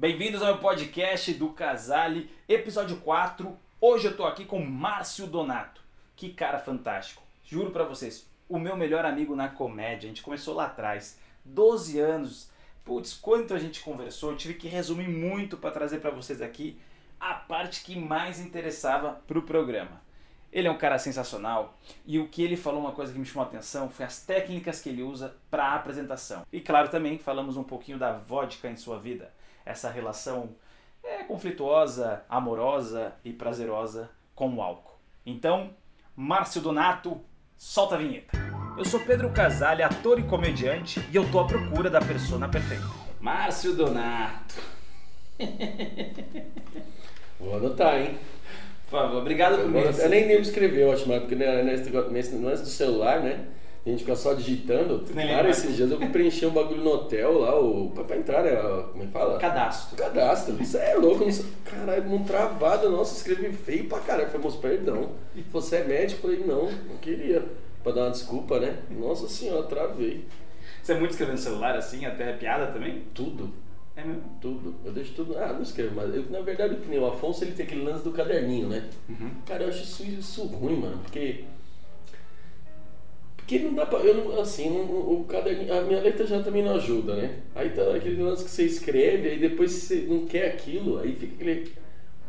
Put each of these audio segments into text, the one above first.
Bem-vindos ao meu podcast do Casale, episódio 4. Hoje eu tô aqui com Márcio Donato. Que cara fantástico. Juro pra vocês, o meu melhor amigo na comédia. A gente começou lá atrás, 12 anos. Putz, quanto a gente conversou, eu tive que resumir muito para trazer para vocês aqui a parte que mais interessava pro programa. Ele é um cara sensacional e o que ele falou, uma coisa que me chamou a atenção, foi as técnicas que ele usa para apresentação. E claro, também falamos um pouquinho da vodka em sua vida, essa relação é, conflituosa, amorosa e prazerosa com o álcool. Então, Márcio Donato, solta a vinheta. Eu sou Pedro Casale, ator e comediante, e eu tô à procura da persona perfeita. Márcio Donato. Vou anotar, hein? Por favor, obrigado por me Eu nem lembro escrever, eu acho, mas porque né, nesse, nesse lance do celular, né? A gente fica só digitando. Cara, esses dias eu fui preencher um bagulho no hotel lá, o, pra, pra entrar, né? Como é que fala? Cadastro. Cadastro. Isso é louco. Não, caralho, não travado, nossa, escrevi feio pra caralho. Eu falei, moço, perdão. Você é médico? Eu falei, não, não queria. Pra dar uma desculpa, né? Nossa senhora, travei. Você é muito escrevendo no celular assim, até piada também? Tudo. É mesmo. Tudo. Eu deixo tudo. Ah, não escrevo mais. Eu, na verdade, que nem o Afonso, ele tem aquele lance do caderninho, né? Uhum. Cara, eu acho isso, isso ruim, mano. Porque. Porque não dá pra. Eu não, assim, não- o caderninho. A minha letra já também não ajuda, né? Aí tá aquele lance que você escreve, aí depois você não quer aquilo, aí fica aquele.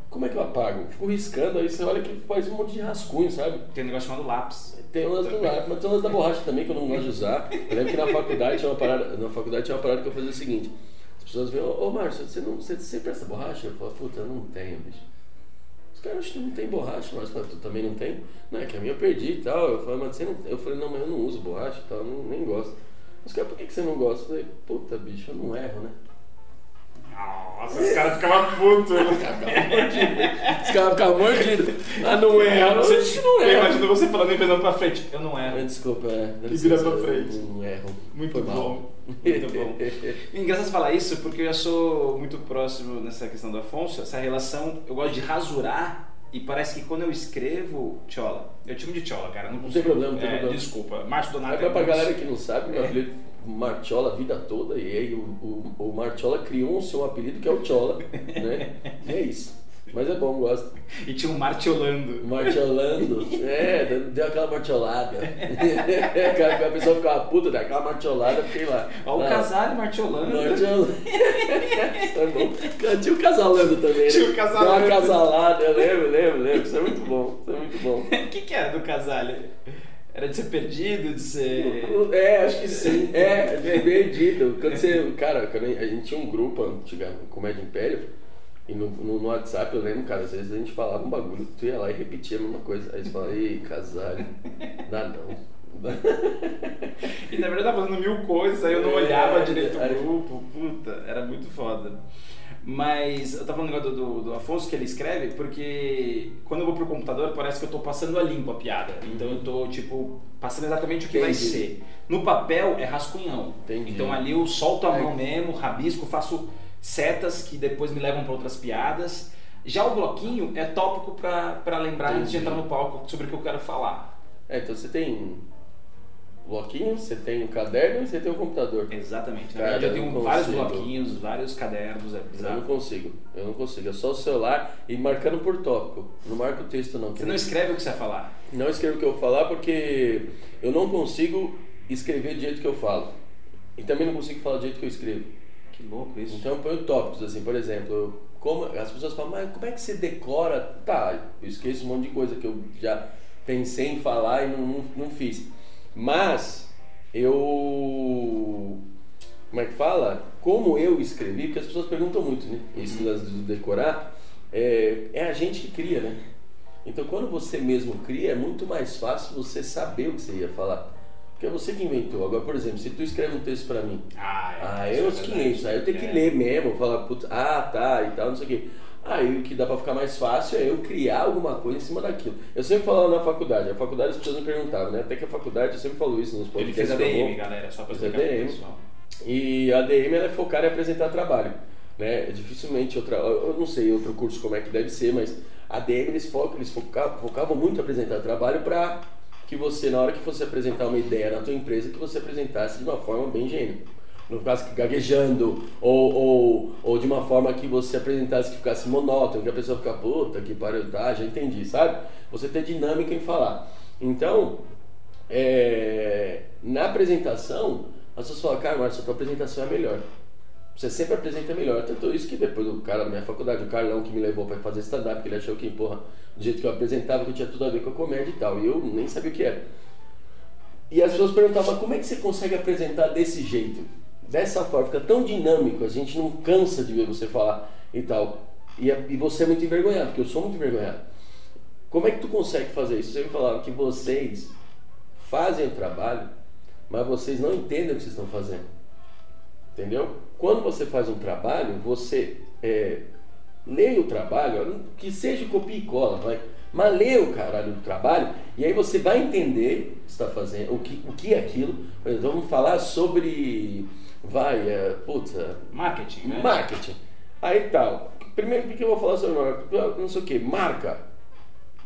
Como é que eu apago? Fico riscando, aí você olha que faz um monte de rascunho, sabe? Tem um negócio chamado lápis. Tem o lance do lápis, mas tem o lance da borracha também que eu não gosto de usar. Eu lembro que na faculdade tinha uma parada, na faculdade tinha uma parada que eu fazia o seguinte. As pessoas vinham, ô Márcio, você, não, você, você presta borracha? Eu falo, puta, eu não tenho, bicho. Os caras acham que não tem borracha, mas tu também não tem? Não, é que a minha eu perdi e tal. Eu falei, mas você não. Eu falei, não, mas eu não uso borracha e tal, não, nem gosto. Os caras, por que, que você não gosta? Eu falei, puta, bicho, eu não erro, né? Nossa, os caras ficavam putos. Os caras ficam mordidos. Ah, não erra, não, Você não Eu erra. imagino você falando e vendendo pra frente. Eu não erro. Mas, Desculpa, é. E vira pra frente. Eu não erro. Muito Foi mal. bom. Muito bom. Engraçado você falar isso porque eu já sou muito próximo nessa questão do Afonso. Essa relação, eu gosto de rasurar e parece que quando eu escrevo, Tchola, eu chamo de Tchola, cara. Não, tem consigo- problema, não tem é, problema. Desculpa. Márcio Donato Agora, pra muito- galera que não sabe, meu apelido Martiola a vida toda, e aí o, o, o Martiola criou um seu apelido que é o Chola, né? E é isso. Mas é bom, gosto. E tinha um Martiolando. Martiolando, é, deu- aquela martiolada. A pessoa ficava puta, deu aquela martiolada, fiquei lá. Ó, o Casalho Martiolando. Martiolando. tá bom. Tinha o casalando também. né? Tinha o casalando. Deu uma casalada, eu lembro, lembro, lembro. Isso é muito bom, isso é muito bom. O que, que era do Casalho? Era de ser perdido, de ser. É, acho que sim. É, é perdido. Quando você, cara, quando a gente tinha um grupo, antiga, Comédia Império, e no, no, no WhatsApp eu lembro, cara, às vezes a gente falava um bagulho, tu ia lá e repetia a mesma coisa. Aí você fala, ei, casalho, dá não. E na verdade eu tava fazendo mil coisas, aí eu não É, olhava direito é. o grupo, puta, era muito foda. Mas eu tava falando negócio do, do, do Afonso que ele escreve, porque quando eu vou pro computador parece que eu tô passando a limpo a piada. Então eu tô, tipo, passando exatamente o que vai Entendi. ser. No papel é rascunhão. Entendi. Então ali eu solto a mão mesmo, rabisco, faço setas que depois me levam pra outras piadas. Já o bloquinho é tópico pra, pra lembrar antes de Entendi. entrar no palco sobre o que eu quero falar. É, então você tem bloquinho, você tem o caderno e você tem o computador. Exatamente. Na verdade, eu tenho vários bloquinhos, vários cadernos, é Eu não bizarro. consigo, eu não consigo. É só o celular e marcando por tópico. Não marca o texto não. Você não escreve o que você vai falar. Não escrevo o que eu vou falar porque eu não consigo escrever do jeito que eu falo. E também não consigo falar do jeito que eu escrevo. Que louco isso. Então eu ponho tópicos, assim, por exemplo, como as pessoas falam, mas como é que você decora? Tá, eu esqueço um monte de coisa que eu já pensei em falar e não, não, não fiz. Mas eu. Como é que fala? Como eu escrevi, porque as pessoas perguntam muito, né? Esse lance do decorar, é, é a gente que cria, né? Então quando você mesmo cria, é muito mais fácil você saber o que você ia falar. Porque é você que inventou. Agora, por exemplo, se tu escreve um texto pra mim, Ah, ah, isso eu é verdade. 500, aí eu tenho que É. ler mesmo, falar, putz, ah, tá, e tal, não sei o quê. Aí o que dá pra ficar mais fácil é eu criar alguma coisa em cima daquilo. Eu sempre falava na faculdade, a faculdade as pessoas me perguntavam, né? Até que a faculdade, eu sempre falo isso nos Ele podcasts. fez que eu ADM, galera, só pra Fiz explicar pro pessoal. E a ADM ela é focada em apresentar trabalho. Né? Dificilmente outra, eu não sei outro curso como é que deve ser, mas a ADM eles focam, eles focavam, focavam muito em apresentar trabalho para que você na hora que fosse apresentar uma ideia na tua empresa que você apresentasse de uma forma bem gênua. Não ficasse gaguejando, ou, ou, ou de uma forma que você apresentasse que ficasse monótono, que a pessoa fica, puta, que pariu, tá, já entendi, sabe? Você ter dinâmica em falar. Então, é, na apresentação, as pessoas falam, cara, mas a tua apresentação é melhor. Você sempre apresenta melhor. Tanto isso que depois o cara da minha faculdade, o Carlão, que me levou para fazer stand-up, que ele achou que, porra, do jeito que eu apresentava, que tinha tudo a ver com a comédia e tal. E eu nem sabia o que era. E as pessoas perguntavam, como é que você consegue apresentar desse jeito? Dessa forma, fica tão dinâmico, a gente não cansa de ver você falar e tal. E, e você é muito envergonhado, porque eu sou muito envergonhado. Como é que tu consegue fazer isso? Você me falava que vocês fazem o trabalho, mas vocês não entendem o que vocês estão fazendo. Entendeu? Quando você faz um trabalho, você é, o trabalho, que seja copia e cola, vai, mas lê o caralho do trabalho e aí você vai entender o que está fazendo, o que, o que é aquilo. Por exemplo, vamos falar sobre, vai, é, puta, Marketing, né? marketing. Aí tal. Primeiro, o que eu vou falar sobre marketing? Não sei o que, marca.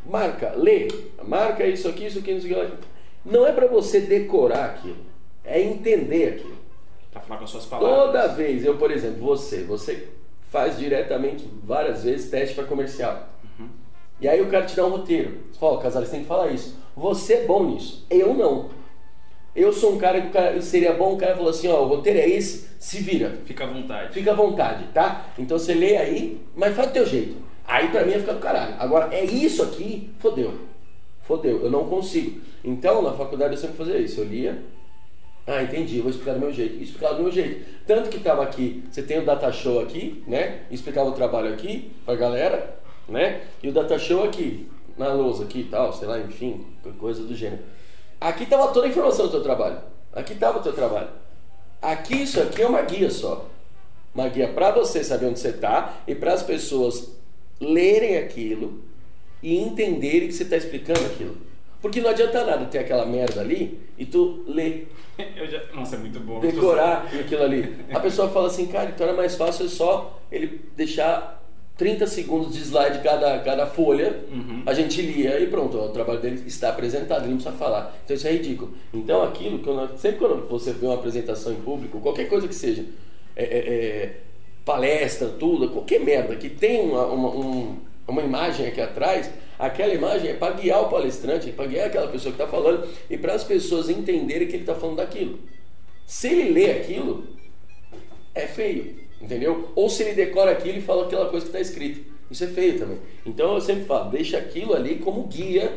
Marca, lê. Marca isso aqui, isso aqui, isso aqui. Não é para você decorar aquilo, é entender aquilo. Pra falar com as suas palavras. Toda vez, eu, por exemplo, você, você faz diretamente várias vezes teste para comercial. E aí o cara te dá um roteiro. Você fala, ó, Casares tem que falar isso. Você é bom nisso. Eu não. Eu sou um cara que o cara, seria bom o cara falou assim, ó, o roteiro é esse, se vira. Fica à vontade. Fica à vontade, tá? Então você lê aí, mas faz do teu jeito. Aí pra mim ia ficar do caralho. Agora, é isso aqui, fodeu. Fodeu, eu não consigo. Então, na faculdade eu sempre fazia isso. Eu lia, ah, entendi, eu vou explicar do meu jeito. Explicar do meu jeito. Tanto que estava aqui, você tem o data show aqui, né? Explicava o trabalho aqui pra galera, né? E o data show aqui, na lousa aqui e tal, sei lá, enfim, coisa do gênero. Aqui estava toda a informação do teu trabalho. Aqui estava o teu trabalho. Aqui, isso aqui é uma guia só. Uma guia para você saber onde você está e para as pessoas lerem aquilo e entenderem que você está explicando aquilo. Porque não adianta nada ter aquela merda ali e tu ler, já... Nossa, é muito bom. decorar aquilo ali. A pessoa fala assim, cara, então era mais fácil só ele deixar 30 segundos de slide cada, cada folha, a gente lia e pronto, o trabalho dele está apresentado, ele não precisa falar. Então isso é ridículo. Então aquilo, que eu, sempre quando você vê uma apresentação em público, qualquer coisa que seja, é, é, é, palestra, tudo, qualquer merda que tem uma, uma, um- uma imagem aqui atrás, aquela imagem é para guiar o palestrante, é para guiar aquela pessoa que está falando e para as pessoas entenderem que ele está falando daquilo. Se ele lê aquilo, é feio, entendeu? Ou se ele decora aquilo e fala aquela coisa que está escrito. Isso é feio também. Então eu sempre falo, deixa aquilo ali como guia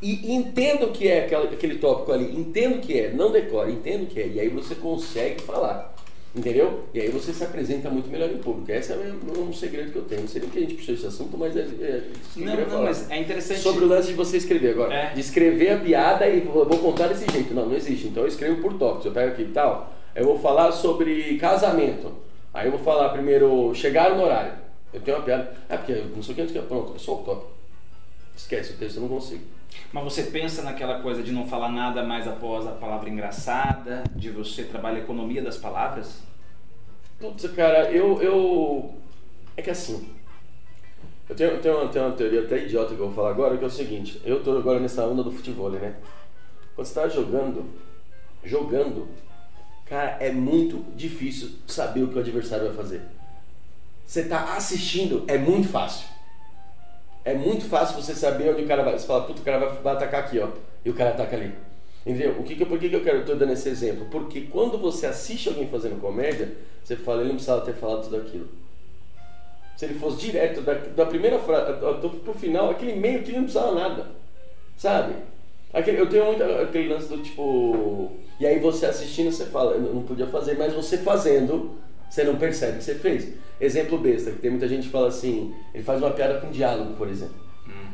e entenda o que é aquela- aquele tópico ali, entenda o que é, não decore, entenda o que é, e aí você consegue falar. Entendeu? E aí você se apresenta muito melhor em público. Esse é um, segredo que eu tenho. Não sei nem que a gente puxou esse assunto, mas é, é Não, não, falar. mas é interessante. Sobre o lance de você escrever agora. É. De escrever a piada e vou, vou contar desse jeito. Não, não existe. Então eu escrevo por tópicos. Eu pego aqui e tal. Eu vou falar sobre casamento. Aí eu vou falar primeiro, chegar no horário. Eu tenho uma piada. É porque eu não sei o que antes que é pronto. É só o tópico. Esquece o texto, eu não consigo. Mas você pensa naquela coisa de não falar nada mais após a palavra engraçada, de você trabalhar a economia das palavras? Putz, cara, eu, eu. É que assim. Eu tenho, eu tenho, uma, tenho uma teoria até idiota que eu vou falar agora, que é o seguinte: eu tô agora nessa onda do futebol, né? Quando você tá jogando, jogando, cara, é muito difícil saber o que o adversário vai fazer. Você tá assistindo, é muito fácil. É muito fácil você saber onde o cara vai. Você fala, puta, o cara vai, atacar aqui, ó. E o cara ataca ali. Entendeu? O que que, por que, que eu quero, tô dando esse exemplo? Porque quando você assiste alguém fazendo comédia, você fala, ele não precisava ter falado tudo aquilo. Se ele fosse direto da, da primeira frase pro final, aquele meio que ele não precisava nada. Sabe? Aquele, eu tenho muito aquele lance do tipo. E aí você assistindo, você fala, eu não podia fazer, mas você fazendo, você não percebe que você fez. Exemplo besta, que tem muita gente que fala assim, ele faz uma piada com diálogo, por exemplo.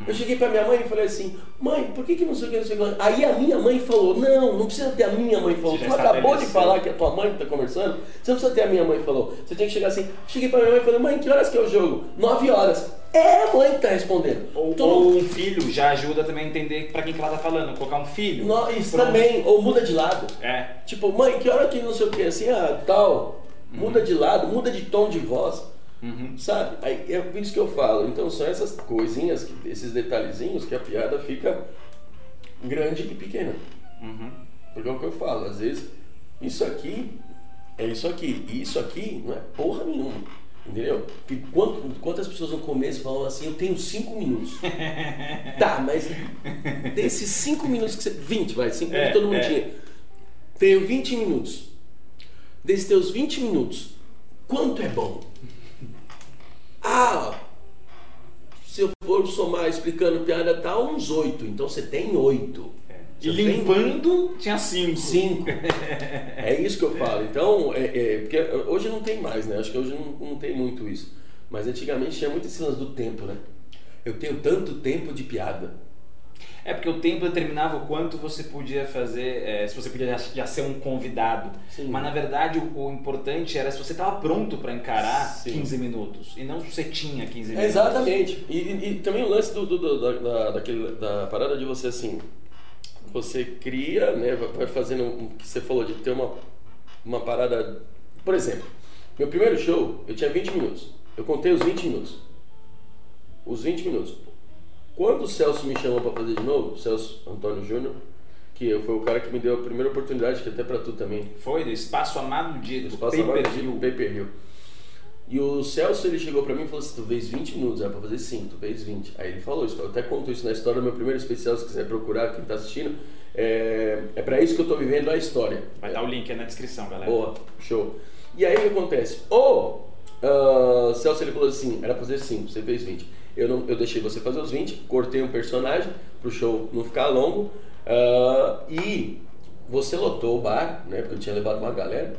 Eu cheguei pra minha mãe e falei assim, mãe, por que, que não sei o que, não sei o que. lá?" Aí a minha mãe falou, não, não precisa ter a minha mãe falou. Você Tu acabou de falar que a tua mãe tá conversando, você não precisa ter a minha mãe falou. Você tem que chegar assim, cheguei pra minha mãe e falei, mãe, que horas que é o jogo? Nove horas. É a mãe que tá respondendo. Ou, ou um filho já ajuda também a entender pra quem que ela tá falando. Colocar um filho. Não, isso Pronto. também, ou muda de lado. É. Tipo, mãe, que hora que não sei o que, assim, ah, tal. Muda de lado, muda de tom de voz. Uhum. Sabe? Aí, é por isso que eu falo. Então são essas coisinhas, que- esses detalhezinhos que a piada fica grande e pequena. Uhum. Porque é o que eu falo, às vezes, isso aqui é isso aqui. E isso aqui não é porra nenhuma. Entendeu? Quanto, quantas pessoas no começo falam assim, eu tenho 5 minutos. tá, mas desses 5 minutos que você. 20, vai, 5 É, minutos todo mundo é. tinha. Tenho 20 minutos. Desses teus 20 minutos, quanto é bom? Ah, se eu for somar explicando piada tal, uns 8. Então você tem 8. E limpando, tinha cinco. 5. é isso que eu falo. Então, é, é, porque hoje não tem mais, né? Acho que hoje não, não tem muito isso. Mas antigamente tinha muito esse lance do tempo, né? Eu tenho tanto tempo de piada. É porque o tempo determinava o quanto você podia fazer, é, se você podia já, já ser um convidado. Sim. Mas na verdade o, o importante era se você estava pronto para encarar Sim. 15 minutos. E não se você tinha 15 minutos. Exatamente. E, e- e também o lance do, do- do- da, da, daquele- da parada de você assim, você cria, né, vai- vai fazendo o que você falou de ter uma, uma parada. Por exemplo, meu primeiro show, eu tinha 20 minutos. Eu contei os 20 minutos. Os 20 minutos. Quando o Celso me chamou para fazer de novo, o Celso Antônio Júnior, que foi o cara que me deu a primeira oportunidade, que até para tu também, Foi do Espaço Amado dia, do Espaço Pay Amado. Pay Per View. E o Celso ele chegou pra mim e falou assim: Tu fez 20 minutos, era pra fazer 5, tu fez 20. Aí ele falou isso, eu até conto isso na história do meu primeiro especial, se quiser procurar, quem tá assistindo. É, é pra isso que eu tô vivendo a história. Vai dar o link aí na descrição, galera. Boa, show. E aí o que acontece? O ah, Celso ele falou assim: era pra fazer 5, você fez 20. Eu, não, eu deixei você fazer os 20, cortei um personagem pro show não ficar longo. ah, e você lotou o bar, né? Porque eu tinha levado uma galera.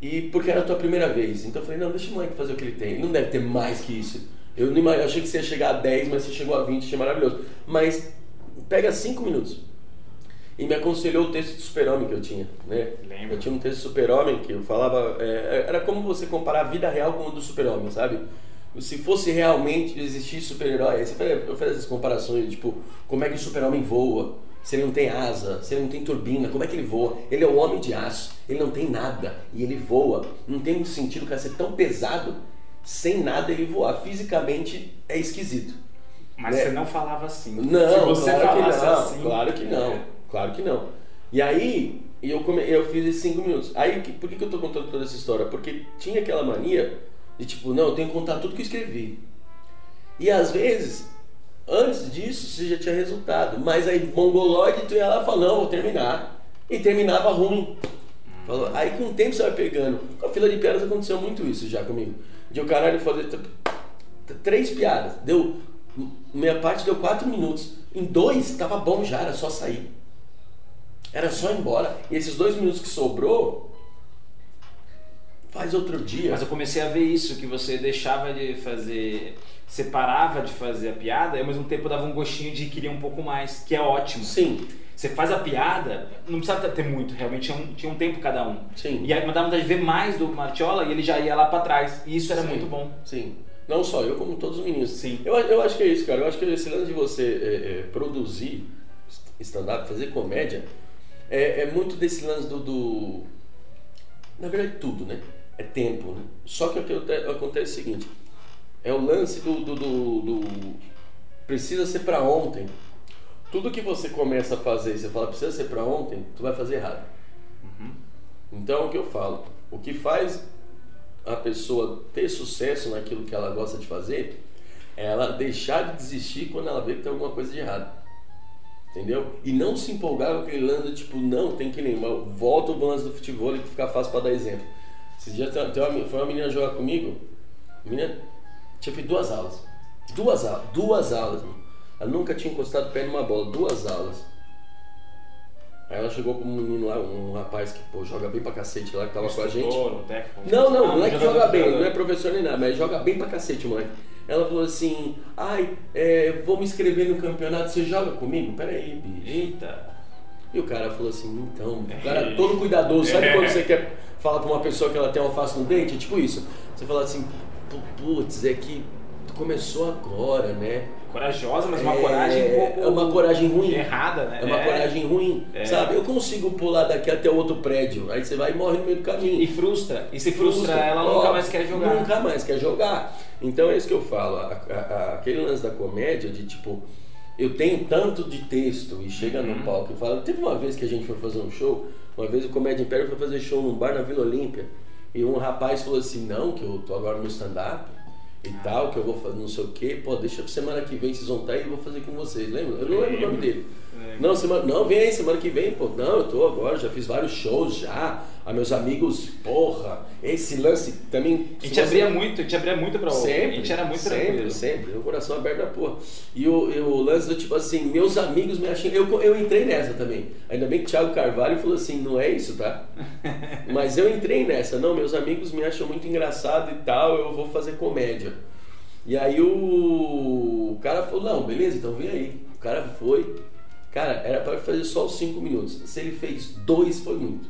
E porque era a tua primeira vez. Então eu falei, não, deixa o moleque fazer o que ele tem. Ele não deve ter mais que isso. Eu não imag- eu achei que você ia chegar a 10, mas você chegou a 20, achei maravilhoso. Mas pega 5 minutos. E me aconselhou o texto do Super-Homem que eu tinha, né? Lembro. Eu tinha um texto do Super-Homem que eu falava... é, era como você comparar a vida real com o do Super-Homem, sabe? Se fosse realmente existir super-herói, eu fazia essas comparações, tipo, como é que o Super-Homem voa? Se ele não tem asa, se ele não tem turbina, como é que ele voa? Ele é um homem de aço, ele não tem nada e ele voa. Não tem um sentido o cara ser tão pesado, sem nada ele voar. Fisicamente é esquisito. Mas É. você não falava assim. Não, Se você claro que não, assim. claro que não, é. claro que não. E aí eu, come, eu fiz esses cinco minutos. Aí por que, que eu tô contando toda essa história? Porque tinha aquela mania de tipo, não, eu tenho que contar tudo que eu escrevi. E às vezes, antes disso, você já tinha resultado. Mas aí, mongoloide, tu ia lá e falava, não, vou terminar. E terminava ruim. Falou, Aí com o tempo você vai pegando. Com a fila de piadas aconteceu muito isso já comigo. De o caralho fazer três piadas. Deu. Minha parte deu quatro minutos. Em dois tava bom já, era só sair. Era só ir embora. E esses dois minutos que sobrou, faz outro dia. Mas eu comecei a ver isso, que você deixava de fazer. Separava de fazer a piada e ao mesmo tempo dava um gostinho de querer um pouco mais, que é ótimo. Sim, Você faz a piada, não precisava ter muito, realmente tinha um, tinha um tempo cada um. sim. E aí me dava vontade de ver mais do Martiola e ele já ia lá pra trás. E isso era Sim. muito bom. Sim. Não só eu, como todos os meninos. Sim. Eu, eu acho que é isso, cara. Eu acho que esse lance de você é, é, produzir stand-up, fazer comédia, é, é muito desse lance do, do- Na verdade, tudo, né? É tempo, né? Só que o que aconte- acontece é o seguinte: é o lance do. do, do- do- precisa ser pra ontem. Tudo que você começa a fazer e você fala precisa ser pra ontem, tu vai fazer errado. Então, o que eu falo? O que faz a pessoa ter sucesso naquilo que ela gosta de fazer é ela deixar de desistir quando ela vê que tem alguma coisa de errado. Entendeu? E não se empolgar com aquele lance tipo, não, tem que lembrar. Volta o lance do futebol que fica fácil para dar exemplo. Esse dia tem tem uma, foi uma menina jogar comigo, a menina tinha feito duas aulas. Duas aulas, duas aulas. mano. Ela nunca tinha encostado o pé numa bola, duas aulas. Aí ela chegou com um menino lá, um rapaz que pô, joga bem pra cacete lá, que tava com a gente. Técnico. Não, não, Ah, o moleque joga bem, não é professor nem nada, mas joga bem pra cacete, moleque. Ela falou assim, ai, é, vou me inscrever no campeonato, você joga comigo? Peraí, bicho. Eita. E o cara falou assim, então, o cara todo cuidadoso, sabe É. quando você quer falar pra uma pessoa que ela tem alface no dente? É tipo isso. Você fala assim, "Pu- putz, é que tu começou agora, né? Corajosa, mas uma É, coragem um pouco. é uma coragem ruim. Errada, né? É uma coragem ruim, É. sabe? Eu consigo pular daqui até o outro prédio, aí você vai e morre no meio do caminho. E frustra. E se frustra, ela Ó, nunca mais quer jogar. Nunca mais quer jogar. Então é isso que eu falo. a- a- a- aquele lance da comédia de tipo, eu tenho tanto de texto e chega Uhum. no palco e fala. Teve uma vez que a gente foi fazer um show, uma vez o Comédia Império foi fazer show num bar na Vila Olímpia e um rapaz falou assim: Não, que eu tô agora no stand-up e Ah. tal, que eu vou fazer não sei o quê, pô, deixa semana que vem vocês vão estar aí e eu vou fazer com vocês, lembra? Eu não lembro o nome dele. Lembro. Não, semana, não, vem aí semana que vem, pô. Não, eu tô agora, já fiz vários shows já. A meus amigos, porra, esse lance também. A gente abria muito, a gente abria muito pra. Sempre. A gente era muito sempre, tranquilo. Sempre, o coração aberto da porra. E o, e o lance do tipo assim, meus amigos me acham. Eu, eu entrei nessa também. Ainda bem que o Thiago Carvalho falou assim: não é isso, tá? Mas eu entrei nessa. Não, meus amigos me acham muito engraçado e tal, eu vou fazer comédia. E aí o, o cara falou: não, beleza, então vem aí. O cara foi. Cara, era pra fazer só os cinco minutos. Se ele fez dois, foi muito.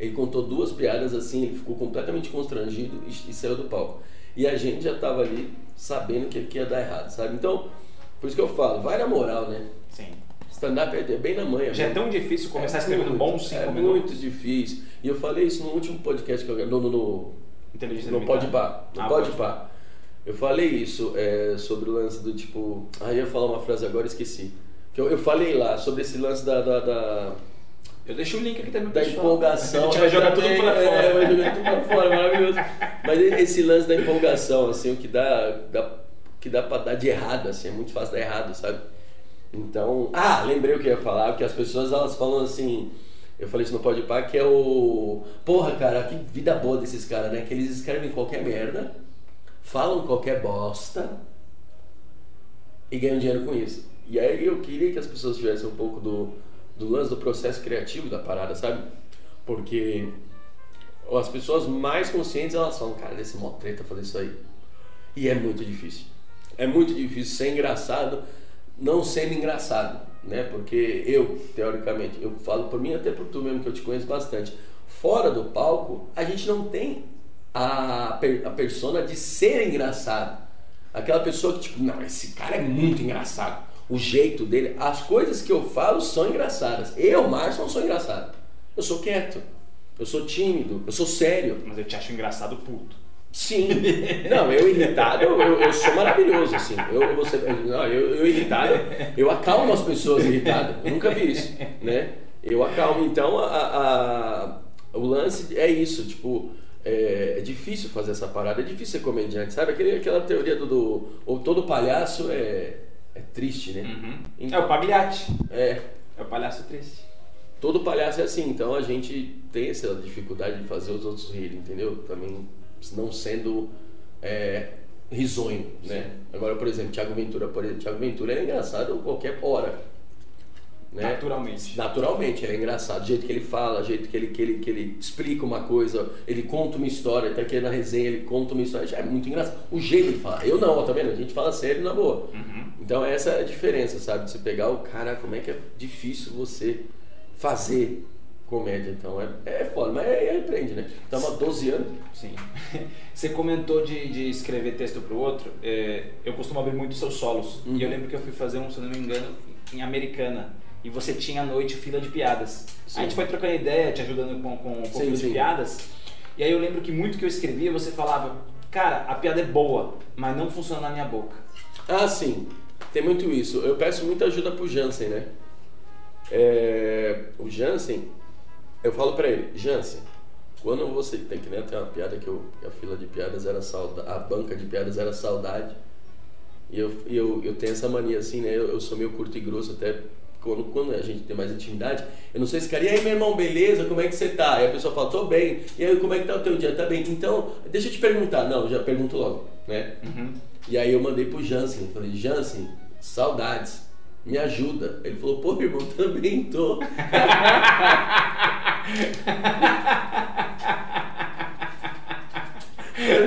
Ele contou duas piadas assim, ele ficou completamente constrangido e, e saiu do palco. E a gente já tava ali sabendo que, que ia dar errado, sabe? Então, por isso que eu falo, vai na moral, né? Sim. Stand-up é bem na manha. Já é mesmo. tão difícil começar É escrevendo muito, bons 5 É minutos. muito difícil. E eu falei isso no último podcast que eu no, no, no, Inteligência no. Pode Pá. No Ah. Pá. Eu falei isso é, sobre o lance do tipo. Ah, eu ia falar uma frase agora e esqueci. Que eu, eu falei lá sobre esse lance da- da- da, Eu deixo o link aqui também da pessoal. empolgação. A gente vai jogar tudo pra fora. É, vai jogar tudo pra fora, maravilhoso. Mas esse lance da empolgação, assim, o que dá, dá, que dá pra dar de errado, assim, é muito fácil dar errado, sabe? Então, ah, lembrei o que eu ia falar, que as pessoas elas falam assim, eu falei isso no Pode Pá, que é o, porra, cara, que vida boa desses caras, né? Que eles escrevem qualquer merda, falam qualquer bosta e ganham dinheiro com isso. E aí eu queria que as pessoas tivessem um pouco do, do lance do processo criativo da parada, sabe? Porque as pessoas mais conscientes elas falam, cara, desse mó treta fazer isso aí. E é muito difícil. É muito difícil ser engraçado não sendo engraçado, né? Porque eu, teoricamente, eu falo por mim até por tu mesmo que eu te conheço bastante. Fora do palco, a gente não tem a, a persona de ser engraçado. Aquela pessoa que, tipo, não, esse cara é muito engraçado. O jeito dele, as coisas que eu falo são engraçadas. Eu, Márcio, não sou engraçado. Eu sou quieto. Eu sou tímido. Eu sou sério. Mas eu te acho engraçado puto. Sim. Não, eu irritado, eu, eu, sou maravilhoso, assim. Eu, eu, você, não, eu, eu irritado, eu acalmo as pessoas irritadas. Eu nunca vi isso, né? Eu acalmo. Então, a, a- o lance é isso, tipo... É, é difícil fazer essa parada, é difícil ser comediante, sabe? Aquele, aquela teoria do, do ou todo palhaço é, é triste, né? É o Pagliatti. É, É o palhaço triste. todo palhaço é assim, então a gente tem essa dificuldade de fazer os outros rirem, entendeu? Também não sendo é, risonho, né? Agora, por exemplo, Thiago Ventura, por exemplo, Thiago Ventura é engraçado a qualquer hora. Né? Naturalmente. Naturalmente, ele é engraçado, o jeito que ele fala, o jeito que ele, que ele, que ele explica uma coisa, ele conta uma história, até que na resenha ele conta uma história, é muito engraçado. O jeito de falar, eu não, tá vendo? A gente fala sério na boa. Então essa é a diferença, sabe? De você pegar o cara, como é que é difícil você fazer comédia, então é, é foda, mas é, é aprende, né? Estamos há 12 anos. Sim. Você comentou de, de escrever texto pro outro. É, eu costumo abrir muito seus solos. Uhum. E eu lembro que eu fui fazer um, se não me engano, em Americana. E você tinha à noite fila de piadas. Sim. A gente foi trocando ideia, te ajudando com, com, com Sim, fila sim. de piadas. E aí eu lembro que muito que eu escrevia, você falava, cara, a piada é boa, mas não funciona na minha boca. Ah, sim, tem muito isso. Eu peço muita ajuda pro Jansen, né? É, o Jansen, eu falo pra ele, Jansen, quando você tem que nem tem uma piada que eu, a fila de piadas era saudade, a banca de piadas era saudade. E eu, eu, eu tenho essa mania assim, né? Eu, eu sou meio curto e grosso até quando, quando a gente tem mais intimidade. Eu não sei se cara, e aí meu irmão, beleza? Como é que você tá? Aí a pessoa fala, tô bem. E aí, como é que tá o teu dia? Tá bem. Então, deixa eu te perguntar. Não, já pergunto logo, né? E aí eu mandei pro Jansen, falei, Jansen, saudades, me ajuda. Ele falou, pô, irmão, também tô.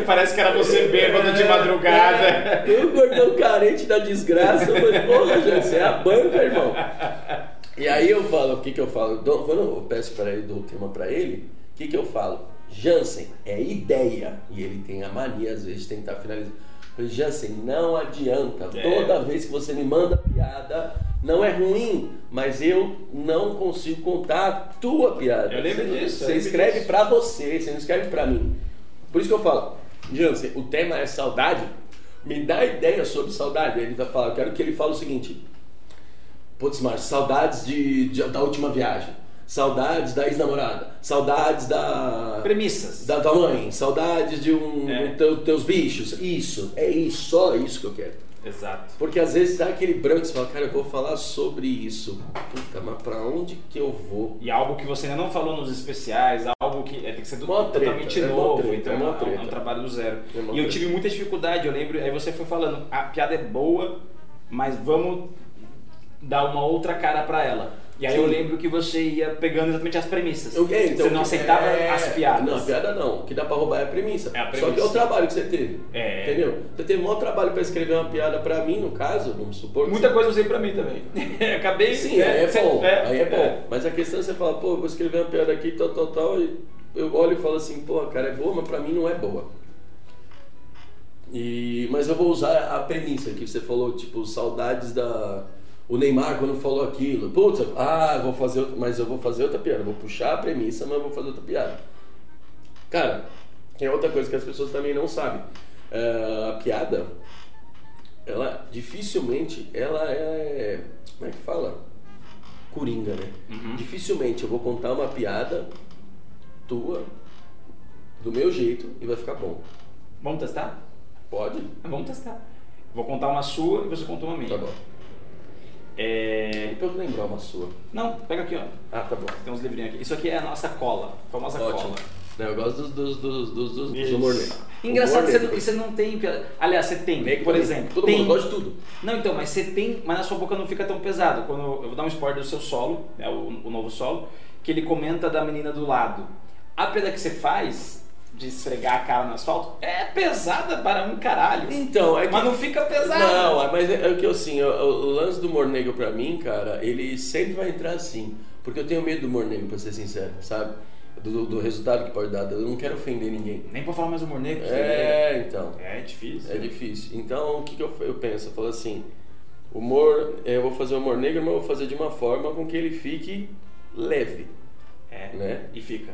Parece que era você bêbado de madrugada. Eu, gordão carente da desgraça, eu falei, porra, Jansen, é a banca, irmão. E aí eu falo, o que que eu falo? Dou- Quando eu peço para ele, dou o tema para ele, o que que eu falo? Jansen, é ideia. E ele tem a mania, às vezes, de tentar finalizar. Eu falei, Jansen, não adianta. É. Toda vez que você me manda piada, não é ruim, mas eu não consigo contar a tua piada. Eu lembro disso, Você lembro escreve pra você, você não escreve pra mim. Por isso que eu falo, Jansen, o tema é saudade, me dá ideia sobre saudade. Ele vai falar, eu quero que ele fale o seguinte, Putz, Márcio, saudades de, de- da última viagem. Saudades da ex-namorada. Saudades da. Premissas. Da tua mãe. Saudades de um. É. teu- teus bichos. Isso. É isso. Só isso que eu quero. Exato. Porque às vezes dá aquele branco e você fala, cara, eu vou falar sobre isso. Puta, mas pra onde que eu vou? E algo que você ainda não falou nos especiais, algo que é, tem que ser do- Mó treta, totalmente é novo, treta, então é é, um- é um trabalho do zero. É e eu tive muita dificuldade, eu lembro, aí você foi falando, a piada é boa, mas vamos dar uma outra cara pra ela. E aí Sim. eu lembro que você ia pegando exatamente as premissas. Eu- é, então, você não aceitava é, as piadas. Não, a piada não. O que dá pra roubar é a premissa. É a Só premissa. que é o trabalho que você teve. É. Entendeu? Você teve um maior trabalho pra escrever uma piada pra mim, no caso, vamos supor. Muita você- coisa eu usei pra mim também. Acabei. Sim, né, é bom. aí é bom. Mas a questão é você fala, pô, vou escrever uma piada aqui, tal, tal, tal. E eu olho e falo assim, pô, cara, é boa, mas pra mim não é boa. E, mas eu vou usar a premissa que você falou, tipo, saudades da. O Neymar quando falou aquilo. Putz, ah, vou fazer outra, mas eu vou fazer outra piada. Vou puxar a premissa, mas eu vou fazer outra piada. Cara, tem outra coisa que as pessoas também não sabem. É, a piada, ela dificilmente, ela é. Como é que fala? Coringa, né? Uhum. Dificilmente eu vou contar uma piada tua, do meu jeito, e vai ficar bom. Vamos testar? Pode? Vamos testar. Vou contar uma sua e você conta uma minha. Tá bom. É... E pra eu lembrar uma sua. Não, pega aqui, ó. Ah, tá bom. Tem uns livrinhos aqui. Isso aqui é a nossa cola, a famosa Ótimo. cola. Não, eu gosto dos, dos, dos, dos, dos, humor negro. Engraçado Humor que você não, você não tem. Aliás, você tem, Negro por exemplo. Todo tem... mundo gosta de tudo. Não, então, mas você tem, mas na sua boca não fica tão pesado. Quando eu vou dar um spoiler do seu solo, é o, o novo solo, que ele comenta da menina do lado. A piada que você faz de esfregar a cara no asfalto é pesada para um caralho. Então, é que... Mas não fica pesado. Não, mas é, é o que eu assim, o, o lance do humor negro pra mim, cara, ele sempre vai entrar assim. Porque eu tenho medo do humor negro, pra ser sincero, sabe? Do, do resultado que pode dar. Eu não quero ofender ninguém. Nem pra falar mais humor negro. É, então. É difícil. É difícil. Então, o que, que eu, eu penso? Eu falo assim, humor, é, eu vou fazer humor negro, mas eu vou fazer de uma forma com que ele fique leve, É. né? E fica.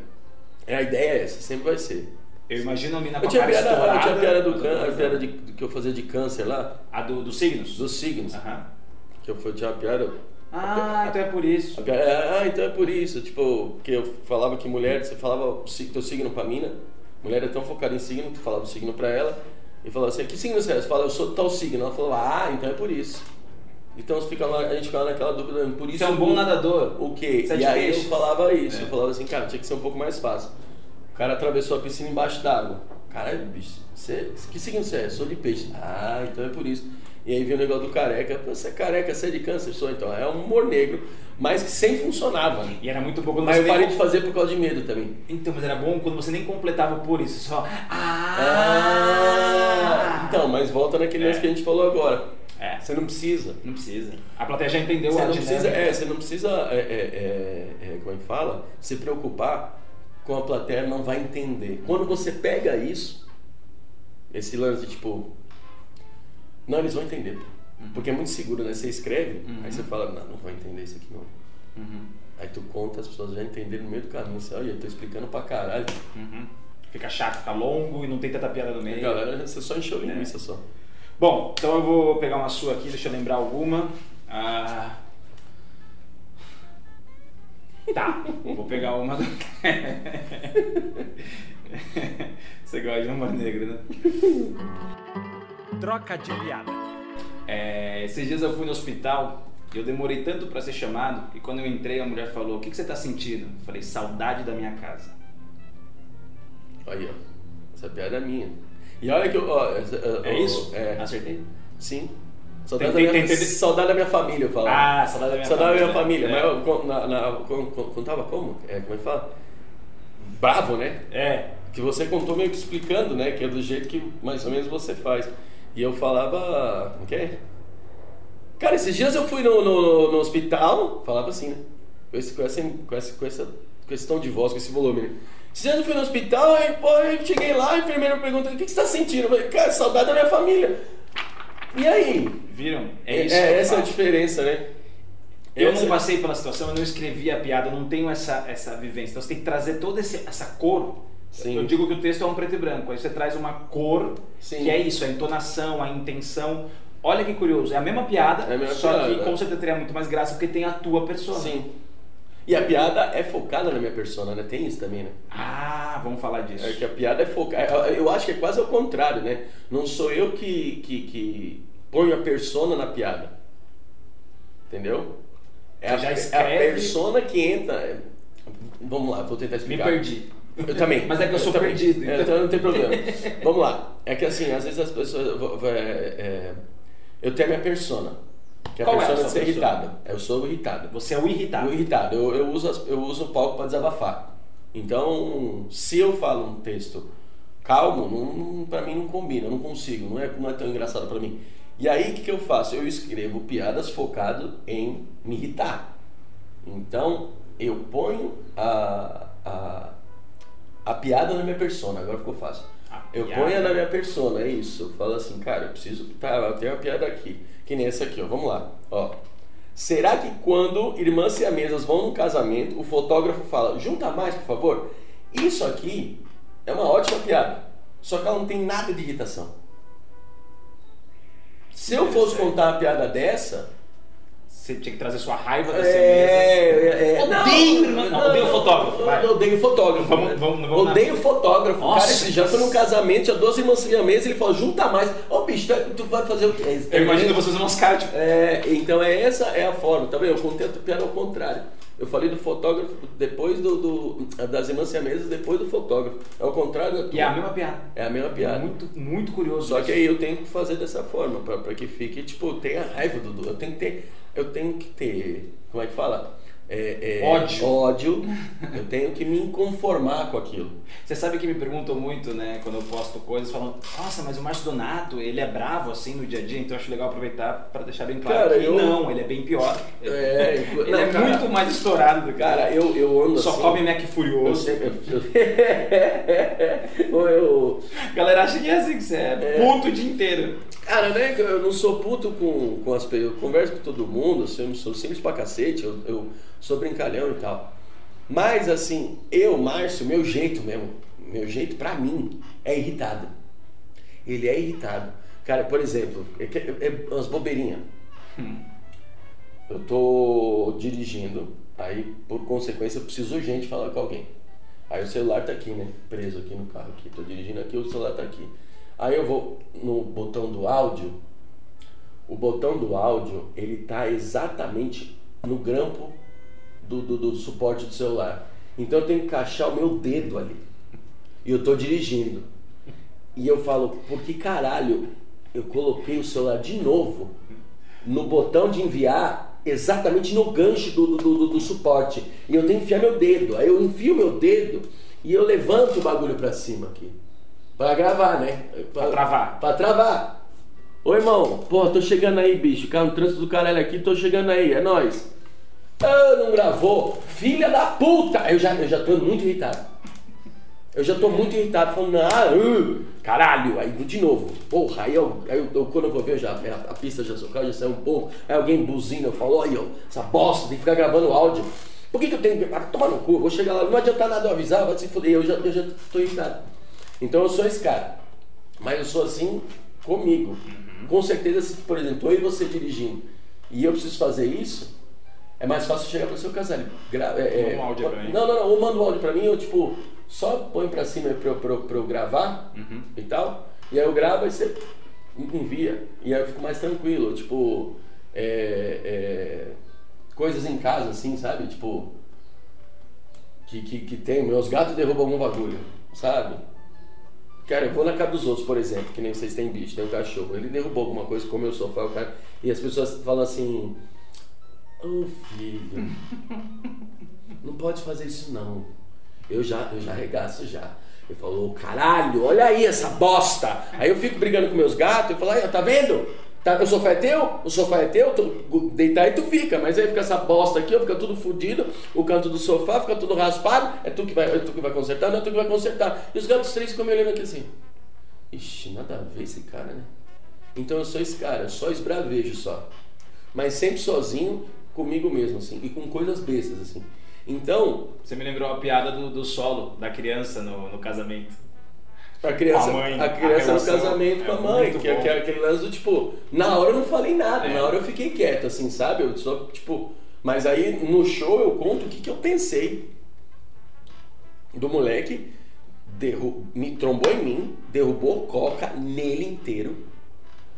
É, a ideia é essa, sempre vai ser. Eu imagino a mina com Eu a tinha piada, eu estourada. tinha piada, do, can- a piada de, que eu fazia de câncer lá, A do, dos signos? dos signos. Aham. Que eu foi- tinha uma piada. Ah, então é por isso. a piada- Ah, então é por isso. Tipo, que eu falava que mulher, você falava teu signo pra mina, mulher é tão focada em signo, tu falava o signo pra ela, e falava assim, que signo você é? Você fala, eu sou tal signo. Ela falou, ah, então é por isso. Então fica lá, a gente fica lá naquela dúvida, por isso Você é um bom nadador. O quê? É e aí peixes? eu falava isso, É. eu falava assim, cara, tinha que ser um pouco mais fácil. O cara atravessou a piscina embaixo d'água. Caralho, bicho, você, que signo você é? Eu Sou de peixe. Ah, então é por isso. E aí veio o negócio do careca. Você é careca, você é de câncer? Sou, então. É um humor negro, mas que sempre funcionava. né? E era muito bom quando Mas você eu nem parei de fazer por causa de medo também. Então, mas era bom quando você nem completava por isso. Só. Ah! Então, mas volta naquele É. lance que a gente falou agora. É. Você não precisa. Não precisa. A plateia já entendeu Você a não dinâmica. precisa, é, você não precisa, é, é, é, é, como é que fala? Se preocupar com a plateia não vai entender. Quando você pega isso, esse lance de tipo, não, eles vão entender. Uhum. Porque é muito seguro, né? Você escreve, aí você fala, não, não vai entender isso aqui não. Uhum. Aí tu conta, as pessoas já entenderam no meio do caminho. Você, olha, eu tô explicando pra caralho. Uhum. Fica chato, fica longo e não tem tanta piada no meio. galera, você só encheu É. linguiça só. Bom, então eu vou pegar uma sua aqui, deixa eu lembrar alguma. Ah... Tá, vou pegar uma do... Você gosta de humor negro, né? Troca de piada. É, esses dias eu fui no hospital e eu demorei tanto pra ser chamado que quando eu entrei a mulher falou: O que, que você tá sentindo? Eu falei: Saudade da minha casa. Aí, ó. Essa piada é minha. E olha que eu. Ó, É ó, isso? É. Acertei? Sim. Saudade, Tem- da, tem- minha, tem- saudade da minha família, eu falava. Ah, saudade da minha saudade família. da minha família. É. Mas eu con- na, na, con- con- contava como? É, como é que fala? Bravo, né? É. Que você contou meio que explicando, né? Que é do jeito que mais ou menos você faz. E eu falava. Como que é? Cara, esses dias eu fui no, no, no hospital, falava assim, né? Com, esse, com, essa, com, essa, com essa questão de voz, com esse volume, né? Eu fui no hospital, aí, pô, cheguei lá, a enfermeira perguntou: o que, que você tá sentindo? Eu falei, cara, saudade da minha família. E aí? Viram? É isso. que eu essa é a diferença, né? Eu Essa- não passei pela situação, eu não escrevi a piada, eu não tenho essa, essa vivência. Então você tem que trazer toda esse- essa cor. Sim. Eu digo que o texto é um preto e branco, aí você traz uma cor Sim. que é isso, a entonação, a intenção. Olha que curioso, é a mesma piada, É a mesma só piada, que é. com certeza teria muito mais graça porque tem a tua persona. Sim. E a piada é focada na minha persona, né? Tem isso também, né? Ah, vamos falar disso. É que a piada é focada. Eu acho que é quase ao contrário, né? Não sou eu que, que, que ponho a persona na piada. Entendeu? É a, Você já é a escreve- persona que entra. é- Vamos lá, vou tentar Me explicar. perdi. Eu também. Mas é que eu sou também. perdido, É, então. então não tem problema. Vamos lá. É que assim, às vezes as pessoas. eu é, é, eu tenho a minha persona. Que é a Qual é a sua de ser persona? irritado. Eu sou irritado. Você é o irritado. Eu irritado. Eu, eu, uso, eu uso o palco para desabafar. Então, se eu falo um texto calmo, não, para mim não combina, não consigo, não é, não é tão engraçado para mim. E aí, o que, que eu faço? Eu escrevo piadas focado em me irritar. Então, eu ponho a, a, a piada na minha persona, agora ficou fácil. A Eu ponho na minha persona, é isso. Eu falo assim, cara, eu preciso. Tá, eu tenho uma piada aqui. Que nem essa aqui, ó. Vamos lá. Ó. Será que quando irmãs siamesas vão num casamento, o fotógrafo fala, junta mais, por favor? Isso aqui é uma ótima piada. Só que ela não tem nada de irritação. Se eu fosse contar uma piada dessa. Você tinha que trazer sua raiva da É, semesa. é, é, Odeio, não, não, odeio fotógrafo, vai. Odeio fotógrafo. Vamos- né? vamos- vamos na- odeio fotógrafo. Nossa, cara, esse já foi num casamento, tinha 12 irmãs siamesas, ele falou, junta mais. Ô bicho, tu- tu vai fazer o quê? Eu imagino você usando uns caras, tipo, É, então é essa é a forma, tá vendo? Eu contei a piada ao contrário. Eu falei do fotógrafo depois do, do- das irmãs siamesas, depois do fotógrafo. É o contrário da tua. e é a mesma piada. É a mesma piada. Muito, muito curioso. Só isso. que aí eu tenho que fazer dessa forma, pra, pra que fique, tipo, tenha raiva do do- Eu tenho que ter. Eu tenho que ter. Como é que fala? É, é, Ódio. Ódio. Eu tenho que me conformar com aquilo. Você sabe que me perguntam muito, né, quando eu posto coisas, falam, nossa, mas o Márcio Donato, ele é bravo assim no dia a dia, então eu acho legal aproveitar para deixar bem claro Cara, que eu- não, ele é bem pior. É, ele não, é cara, muito mais estourado do que Cara, eu, eu ando Só assim. come Mac Eu Furioso. sempre. Eu, eu, galera acha que é assim, que você é, É. puto o dia inteiro. Cara, né? Eu não sou puto com, com as pessoas. Eu converso com todo mundo, assim, eu sou simples pra cacete, eu, eu sou brincalhão e tal. Mas, assim, eu, Márcio, meu jeito mesmo, meu jeito pra mim é irritado. Ele é irritado. Cara, por exemplo, é, que- é umas bobeirinhas. Eu tô dirigindo, aí por consequência eu preciso urgente falar com alguém. Aí o celular tá aqui, né? Preso aqui no carro aqui. Tô dirigindo aqui, o celular tá aqui. Aí eu vou no botão do áudio. O botão do áudio, ele tá exatamente no grampo do, do, do suporte do celular. Então eu tenho que encaixar o meu dedo ali. E eu tô dirigindo. E eu falo, por que caralho eu coloquei o celular de novo no botão de enviar exatamente no gancho do, do, do, do suporte. E eu tenho que enfiar meu dedo. Aí eu enfio meu dedo e eu levanto o bagulho pra cima aqui. Pra gravar, né? Pra travar. Pra travar. Ô irmão, pô, tô chegando aí, bicho. Cara, no trânsito do caralho aqui, tô chegando aí, é nóis. Ah, não gravou? Filha da puta! Eu já, eu já tô muito irritado. Eu já tô muito irritado, falando, ah, uh, caralho, aí de novo, porra, aí, eu, aí eu, eu- quando eu vou ver, já, a, a pista já, já saiu um pouco, aí alguém buzina, eu falo, olha, essa bosta, tem que ficar gravando áudio. Por que, que eu tenho que. Ah, tomar no cu, vou chegar lá, não adianta nada eu avisar, vai se foder, eu já, eu já tô irritado. Então eu sou esse cara, mas eu sou assim comigo. Com certeza, se, por exemplo, eu e você dirigindo, e eu preciso fazer isso, é mais fácil chegar para o seu casal. Gra é, um áudio pra mim. Não, não, não. Ou manda um áudio pra mim, eu tipo, só põe pra cima pra, eu- eu gravar Uhum. e tal. E aí eu gravo e você envia. E aí eu fico mais tranquilo. Tipo, é, é, coisas em casa, assim, sabe? Tipo, que, que, que tem. Meus gatos derrubam algum bagulho, sabe? Cara, eu vou na casa dos outros, por exemplo, que nem vocês têm bicho, tem um cachorro. Ele derrubou alguma coisa, comeu o sofá, o cara. E as pessoas falam assim. Ô filho, não pode fazer isso não. Eu já, eu já arregaço já. Ele falou, caralho, olha aí essa bosta. Aí eu fico brigando com meus gatos, eu falo, aí, tá vendo? Tá, o sofá é teu? O sofá é teu? Tu deitar aí tu fica, mas aí fica essa bosta aqui, ó, fica tudo fudido, o canto do sofá fica tudo raspado, é tu que vai, é tu que vai consertar, não é tu que vai consertar. E os gatos três ficam me olhando aqui assim. Ixi, nada a ver esse cara, né? Então eu sou esse cara, eu só esbravejo só. Mas sempre sozinho, comigo mesmo, assim, e com coisas bestas, assim. Então, Você me lembrou a piada do, do solo, da criança no, no casamento. A criança, a mãe, a a criança no relação casamento com a mãe, que é, bom. que é aquele lance do tipo, na hora eu não falei nada, É. na hora eu fiquei quieto, assim, sabe? Eu só, tipo, mas aí no show eu conto o que, que eu pensei do moleque, derru me trombou em mim, derrubou coca nele inteiro,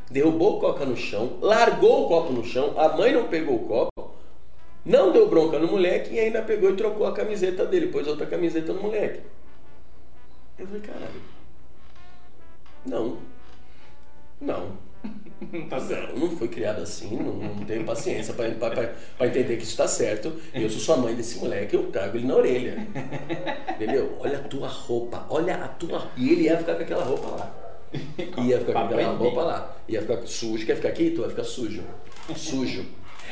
derrubou coca no chão, largou o copo no chão, a mãe não pegou o copo, não deu bronca no moleque e ainda pegou e trocou a camiseta dele, pôs outra camiseta no moleque. Eu falei, caralho. Não. Não. Tá certo. Não, não fui criado assim, não, não tenho paciência pra entender que isso tá certo. Eu sou sua mãe desse moleque, eu trago ele na orelha. Entendeu? Olha a tua roupa, olha a tua. E ele ia ficar com aquela roupa lá. Ia ficar com aquela roupa lá. Ia ficar sujo. Quer ficar aqui? Tu vai ficar sujo. Sujo.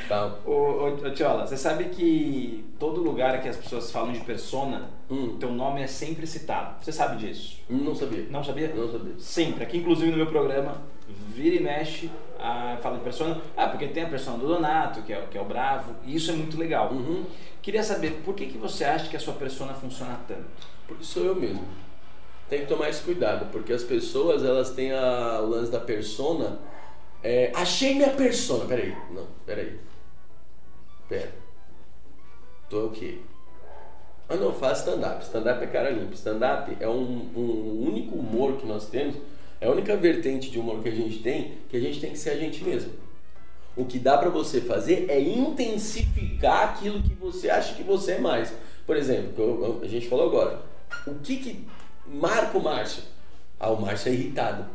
Tá? Ô, ô, ô, Tiola, você sabe que todo lugar que as pessoas falam de persona, Hum. teu nome é sempre citado. Você sabe disso? Não sabia. Não sabia? Não sabia. Sempre. Aqui, inclusive, no meu programa, vira e mexe, ah, fala de persona. Ah, porque tem a persona do Donato, que é, o- que é o bravo, e isso é muito legal. Uhum. Queria saber, por que, que você acha que a sua persona funciona tanto? Porque sou eu mesmo. Tem que tomar esse cuidado, porque as pessoas elas têm a, o lance da persona. É, achei minha persona. Peraí. Não, peraí. Pera. Tô o quê? Ah não, faz stand-up. Stand-up é cara limpa. Stand-up é um, um único humor que nós temos, é a única vertente de humor que a gente tem, que a gente tem que ser a gente mesmo. O que dá pra você fazer é intensificar aquilo que você acha que você é mais. Por exemplo, a gente falou agora. O que que marca o Márcio? Ah, o Márcio é irritado.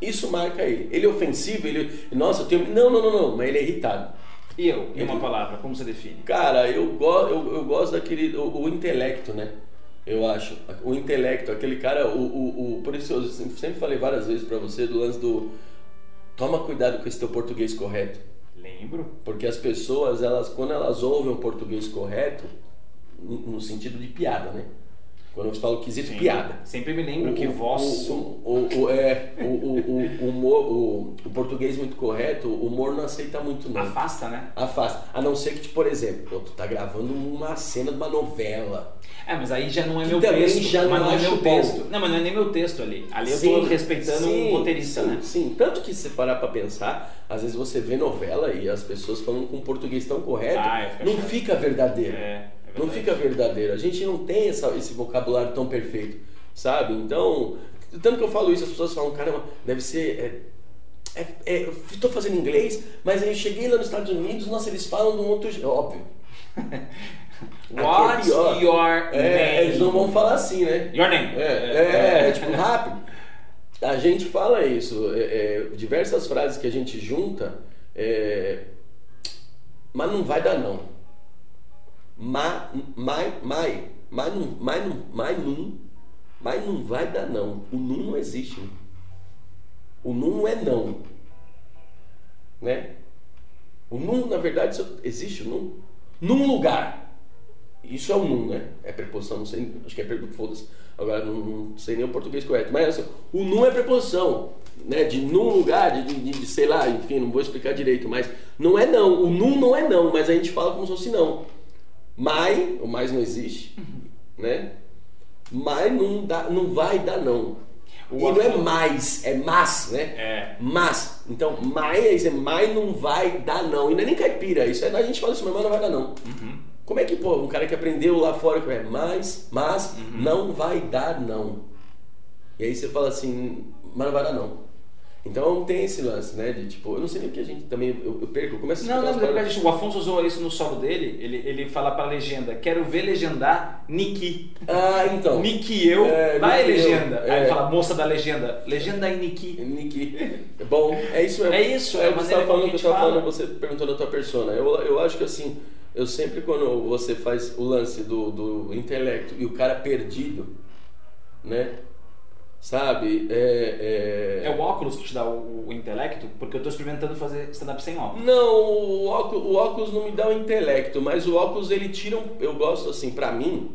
Isso marca ele. Ele é ofensivo, ele. Nossa, eu tenho. Não, não, não, não, mas ele é irritado. E eu, em uma palavra, como você define? Cara, eu, go eu, eu gosto daquele. O, o intelecto, né? Eu acho. O intelecto, aquele cara. O, o, o- por isso eu sempre falei várias vezes pra você do lance do. Toma cuidado com esse teu português correto. Lembro. Porque as pessoas, elas, quando elas ouvem o português correto, no sentido de piada, né? Quando eu falo quesito Sim. piada. Sempre me lembro que o, voz. o, o, o- é, o, o, humor- o, português muito correto, o humor não aceita muito não. Afasta, né? Afasta. A não ser que, tipo, por exemplo, pô, tu tá gravando uma cena de uma novela. É, mas aí já não é Que meu texto. já não mas não é meu bom. texto. Não, mas não é nem meu texto ali. Ali eu tô respeitando sim, um roteirista, sim, né? Sim, tanto que se parar pra pensar, às vezes você vê novela e as pessoas falando com português tão correto, Ah, é, não chato. fica verdadeiro. É, é não verdade. fica verdadeiro. A gente não tem essa- esse vocabulário tão perfeito, sabe? Então, tanto que eu falo isso, as pessoas falam, caramba, deve ser. É, é, é, eu tô fazendo inglês, mas aí eu cheguei lá nos Estados Unidos, nossa, eles falam de um outro jeito. Óbvio. What's Aqui é pior. your É, name? eles não vão falar assim, né? Your name. É, é, é, tipo rápido. A gente fala isso, é, é, diversas frases que a gente junta, é, mas não vai dar não. Ma, mai, mai, mas não, mas não, mas não, mas não vai dar não. O não não existe. O não não é não, né? O não na verdade existe o não. Num lugar. Isso é o num, né? É preposição, não sei, acho que é preposição, foda-se. Agora não, não sei nem o português correto. Mas assim, o num é preposição, né? De num lugar, de, de, de- sei lá, enfim, não vou explicar direito, mas não é não. O num não é não, mas a gente fala como se fosse não. Mas, o mais não existe, né? Mas não, dá, não vai dar não. O e não é mais, é mas, né? É. Mas, então, mais, aí você, mais não vai dar não. E não é nem caipira, isso é, a gente fala isso, mas não vai dar não. Uhum. Como é que, pô, um cara que aprendeu lá fora, que é mas, mas, Uhum. não vai dar não. E aí você fala assim, mas não vai dar não. Então tem esse lance, né? De tipo, eu não sei nem porque a gente também, eu, eu perco, eu começo a Não, não, é a gente- o Afonso usou isso no solo dele. Ele, ele fala pra legenda: Quero ver legendar Niki. Ah, então. Niki eu. É, vai, Niki eu, legenda. Aí é. ele fala: Moça da legenda. Legenda aí, Niki. Nick. Bom, é isso mesmo. É isso, é é o que você como falando, que eu tava fala. falando, você perguntou da tua persona. Eu, eu acho que assim, eu sempre quando você faz o lance do, do intelecto e o cara perdido, né? Sabe? É, É o óculos que te dá o, o intelecto? Porque eu tô experimentando fazer stand-up sem óculos. Não, o óculos, o óculos não me dá o intelecto, mas o óculos ele tira um. Eu gosto assim, pra mim.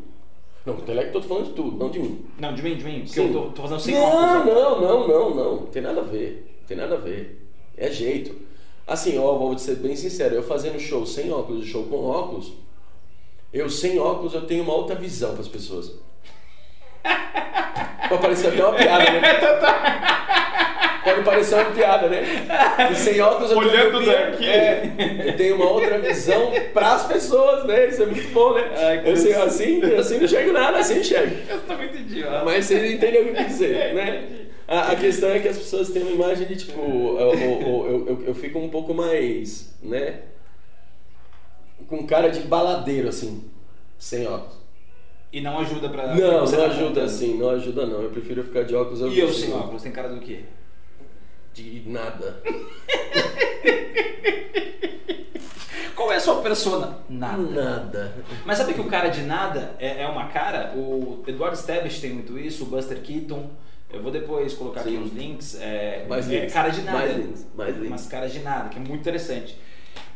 Não, o intelecto eu tô falando de tudo, não de mim. Não, de mim, de mim. Porque Sim. eu tô, tô fazendo sem não, óculos. né? Não, não, não, não. Tem nada a ver. Tem nada a ver. É jeito. Assim, ó, vou ser bem sincero, eu fazendo show sem óculos e show com óculos, eu sem óculos eu tenho uma outra visão para as pessoas. Pode parecer até uma piada, né? Pode parecer uma piada, né? E sem óculos eu tenho Olhando daqui. É, eu tenho uma outra visão pras pessoas, né? Isso é muito bom, né? Ai, eu sei, assim, assim não enxergo nada, assim enxergo. Eu tô muito idiota. Mas você entendeu o que eu quis dizer, né? A, a questão é que as pessoas têm uma imagem de tipo, eu, eu, eu, eu, eu fico um pouco mais, né? Com cara de baladeiro, assim, sem óculos. E não ajuda pra. Não, não ajuda contando. assim, não ajuda não. Eu prefiro ficar de óculos. E eu sem óculos, tem cara do quê? De nada. Qual é a sua persona? Nada. Nada. Mas sabe que o cara de nada é, é uma cara? O Eduardo Stebbins tem muito isso, o Buster Keaton. Eu vou depois colocar aqui Sim. os links. É, Mais é links. cara de nada. Mais links, mais links. Umas caras de nada, que é muito interessante.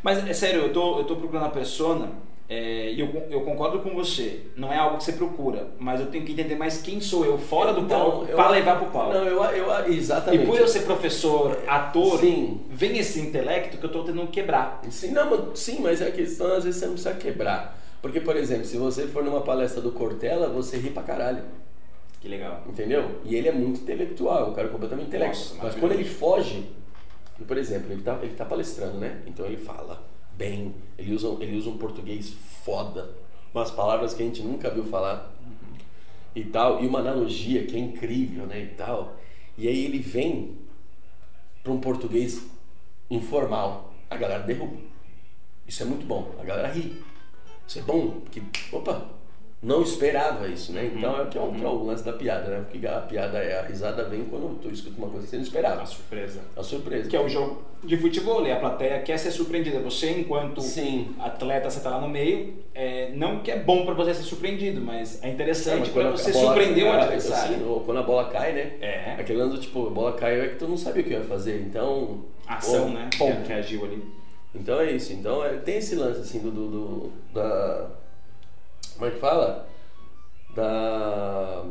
Mas é sério, eu tô, eu tô procurando a persona é, e eu, eu concordo com você. Não é algo que você procura, mas eu tenho que entender mais quem sou eu fora do Então, palco para levar pro palco. Não, eu, eu e exatamente. por eu ser professor, ator, Sim. vem esse intelecto que eu tô tentando quebrar. Sim, não, sim, mas a questão às vezes você não precisa quebrar. Porque, por exemplo, se você for numa palestra do Cortella, você ri pra caralho. Que legal. Entendeu? E ele é muito intelectual, um cara completamente intelectual. Nossa, Mas quando ele foge, por exemplo, ele tá, ele tá palestrando, né? Então ele fala bem, ele usa, ele usa um português foda, umas palavras que a gente nunca viu falar e tal, e uma analogia que é incrível, né? E tal. E aí ele vem para um português informal, a galera derruba. Isso é muito bom, a galera ri. Isso é bom, porque, opa, não esperava isso, né? Então é o que é, o, que é o lance da piada, né? Porque a piada é, a risada vem quando tu escuta uma coisa que você não esperava. Uma surpresa. A surpresa. Que é o jogo de futebol, e a plateia quer ser surpreendida. Você, enquanto Sim. atleta, você tá lá no meio, é, não que é bom pra você ser surpreendido, mas é É, interessante a você bola surpreendeu o adversário. assim, ou quando a bola cai, né? É. Aquele lance do tipo, a bola caiu é que tu não sabia o que ia fazer, então. Ação, pô, né? ponto. Que agiu ali. Então é isso. Então é, tem esse lance assim do, do, do- da. Como é que fala? Da.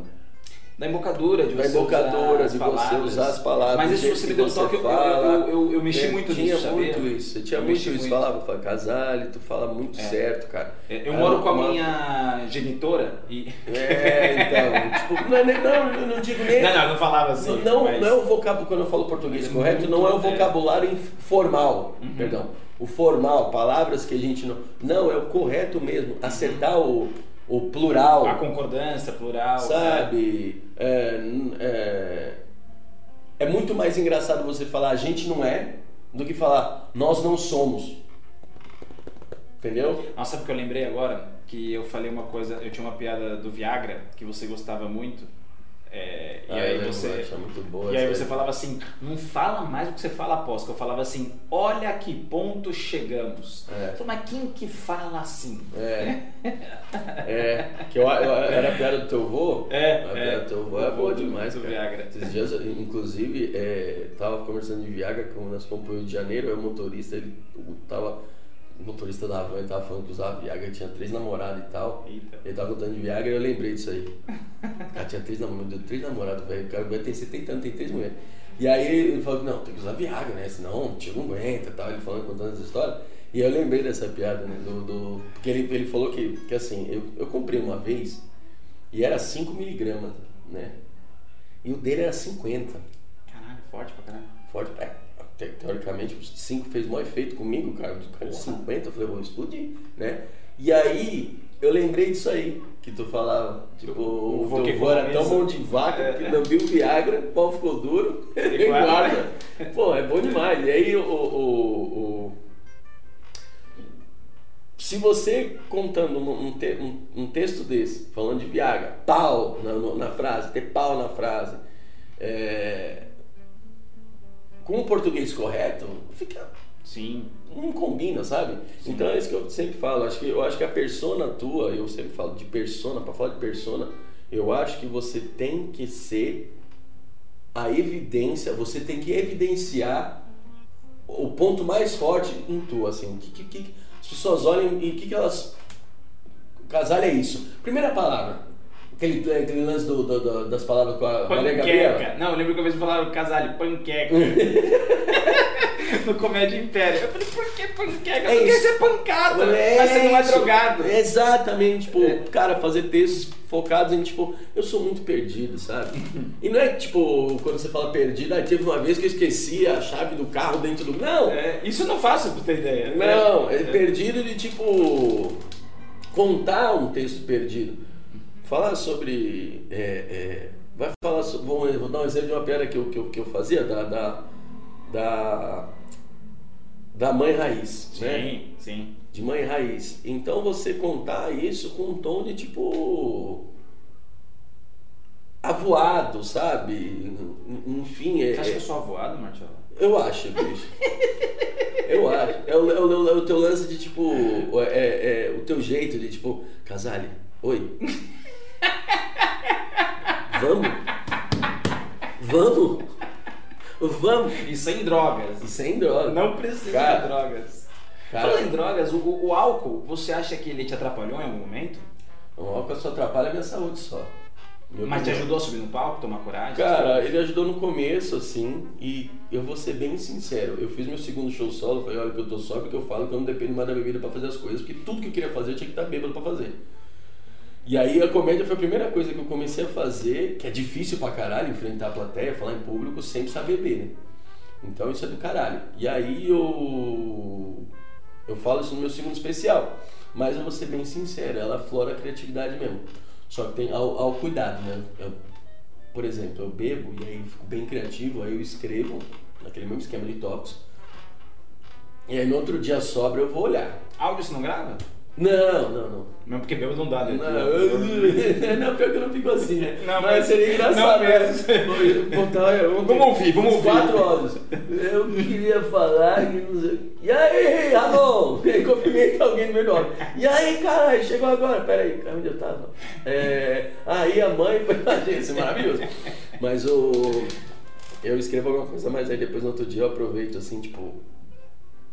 Da embocadura, de Da você embocadura, usar as de você usar as palavras. Mas isso você me deu um toque, eu, fala. eu, eu, eu mexi Tem- muito tinha nisso, sabia? muito isso, tinha Eu muito mexi isso. Falava, falava, Casale, tu fala muito É. certo, cara. É, Eu Ah, moro com a uma- minha genitora e... É, então, tipo, não, é não, eu não digo nem. Não, não, eu não falava assim. Não, mas- não é o vocabulário, quando eu falo português É correto, não é o é. vocabulário formal, Uhum. perdão. O formal, palavras que a gente não. Não, é o correto mesmo, acertar o, o plural, A concordância, plural. sabe? É, é, é muito mais engraçado você falar a gente não é do que falar nós não somos. Entendeu? Nossa, sabe o que eu lembrei agora? Que eu falei uma coisa, eu tinha uma piada do Viagra que você gostava muito. É, e Ah, aí eu você. eu E aí você falava assim, não fala mais o que você fala após, que eu falava assim, olha que ponto chegamos. É. Eu mas quem que fala assim? É. É. Que eu, eu- era a piada do teu avô? É, A piada é. do teu avô é boa demais, Do. Viagra. Esses dias, inclusive, é, tava conversando de Viagra com nós fomos pro Rio de Janeiro, aí o motorista, ele o- tava. O motorista da van tava falando que usava Viagra, tinha três namoradas e tal. Eita. Ele tava contando de Viagra e eu lembrei disso aí. O cara tinha três namoradas, deu três namorados, velho. O cara ter 70 anos, tem três mulheres. E aí ele falou que não, tem que usar Viagra, né? Senão o tio não aguenta e tal. Ele falando, contando essa história. E eu lembrei dessa piada, né? Do, do- porque ele, ele falou que, que assim, eu, eu comprei uma vez e era 5 miligramas, né? E o dele era 50. Caralho, forte pra caralho. Forte, é, te- teoricamente, os 5 fez maior efeito comigo, cara. O cara de 50, eu falei, vou explodir, né? E aí, eu lembrei disso aí, que tu falava. Tipo, O o vô que teu vô era tão mão de vaca É. que lambiu o Viagra, o pau ficou duro, Ele ele guarda. Pô, é bom demais. E aí, o, o, o- se você contando um, um te- um- um texto desse, falando de Viagra, pau na, na frase, ter pau na frase, é, com o português correto, fica Sim. não combina, sabe? Então é isso que eu sempre falo. Acho que eu acho que a persona tua, eu sempre falo de persona, para falar de persona, eu acho que você tem que ser a evidência, você tem que evidenciar o ponto mais forte em tu, assim, o que, que, que as pessoas olham e o que, que elas casal é isso. Primeira palavra, aquele, aquele lance do, do- do- das palavras com a Maria Gabriela. Panqueca. Não, eu lembro que uma vez falaram casale, panqueca. no Comédia Império. Eu falei, por que panqueca? É Porque isso. ser pancada, É mas você não é drogado. Exatamente, tipo, É. cara, fazer textos focados em, tipo, eu sou muito perdido, sabe? E não é tipo, quando você fala perdido, aí teve uma vez que eu esqueci a chave do carro dentro do. Não! É, isso eu não faço, pra ter ideia. Não, é perdido de tipo. contar um texto perdido. Falar sobre. é, é, vai falar sobre. Vou, vou dar um exemplo de uma piada que eu, que eu, que eu fazia, da. da. da, da mãe raiz, né? Sim, sim. de mãe raiz. Então você contar isso com um tom de tipo avoado, sabe? Enfim, é, Você acha que eu é- sou avoado, Marcelo? eu acho, bicho. Eu acho. É o, é o- é o teu lance de tipo. É, é o teu jeito de tipo. Casale, oi. Vamos? Vamos? Vamos? E sem drogas. E sem droga. Não precisa Cara, de drogas. cara. Falando em drogas, o, o- álcool, você acha que ele te atrapalhou em algum momento? O álcool só atrapalha a minha saúde só. Meu Mas te ajudou a subir no palco, tomar coragem? Cara, ele ajudou no começo, assim, e eu vou ser bem sincero. Eu fiz meu segundo show solo, falei, olha que eu tô sóbrio, que eu falo que eu não dependo mais da bebida pra fazer as coisas, porque tudo que eu queria fazer eu tinha que estar bêbado pra fazer. E aí a comédia foi a primeira coisa que eu comecei a fazer, que é difícil pra caralho, enfrentar a plateia, falar em público sem precisar beber, né? Então isso é do caralho. E aí eu. Eu falo isso no meu segundo especial. Mas eu vou ser bem sincero, ela aflora a criatividade mesmo. Só que tem ao, ao cuidado, né? Eu- por exemplo, eu bebo e aí fico bem criativo, aí eu escrevo naquele mesmo esquema de toques. E aí no outro dia sobra eu vou olhar. Áudio você não grava? Não, não, não. Mesmo porque bêbado não dá, né? Não, eu- não, pior que eu não fico assim, né? Não, mas, mas- seria engraçado. não então, eu- Vamos ouvir, vamos ouvir. Quatro áudios. Eu queria falar que não sei. E aí, Ramon? Cumprimenta alguém no do áudio. E aí, caralho, chegou agora. Pera aí, onde eu tava? É, aí a mãe foi a gente, isso é maravilhoso. Mas o. Eu escrevo alguma coisa, mas aí depois no outro dia eu aproveito assim, tipo.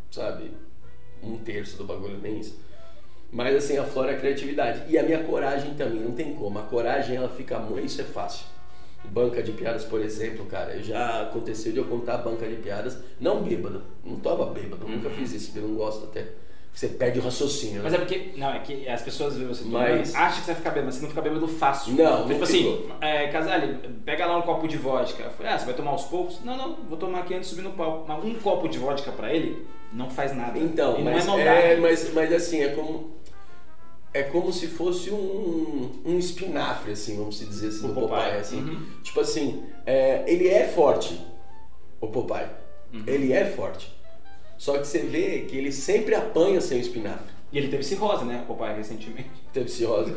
Sabe? Um terço do bagulho, nem isso. Mas assim, aflora a criatividade. E a minha coragem também, não tem como. A coragem, ela fica muito, isso é fácil. Banca de piadas, por exemplo, cara, já aconteceu de eu contar banca de piadas, não bêbado, não tava bêbado, nunca fiz isso, eu não gosto até. Você perde o raciocínio, né? Mas é porque, não, é que as pessoas veem você Mas- acham que você vai ficar bêbado, mas você não fica bêbado fácil. Não, tipo não assim, é, Casale, pega lá um copo de vodka. Eu falei, ah, você vai tomar aos poucos? Não, não, vou tomar aqui antes de subir no palco. Mas um copo de vodka pra ele não faz nada. Então, mas, não é é, maldade. mas, mas assim, é como. É como se fosse um, um espinafre, assim, vamos se dizer assim, O do Popeye, Popeye. assim. Uhum. Tipo assim, é, ele é forte, o Popeye. Uhum. Ele é forte. Só que você vê que ele sempre apanha sem o espinafre. E ele teve cirrose, né, o papai, recentemente. Teve cirrose.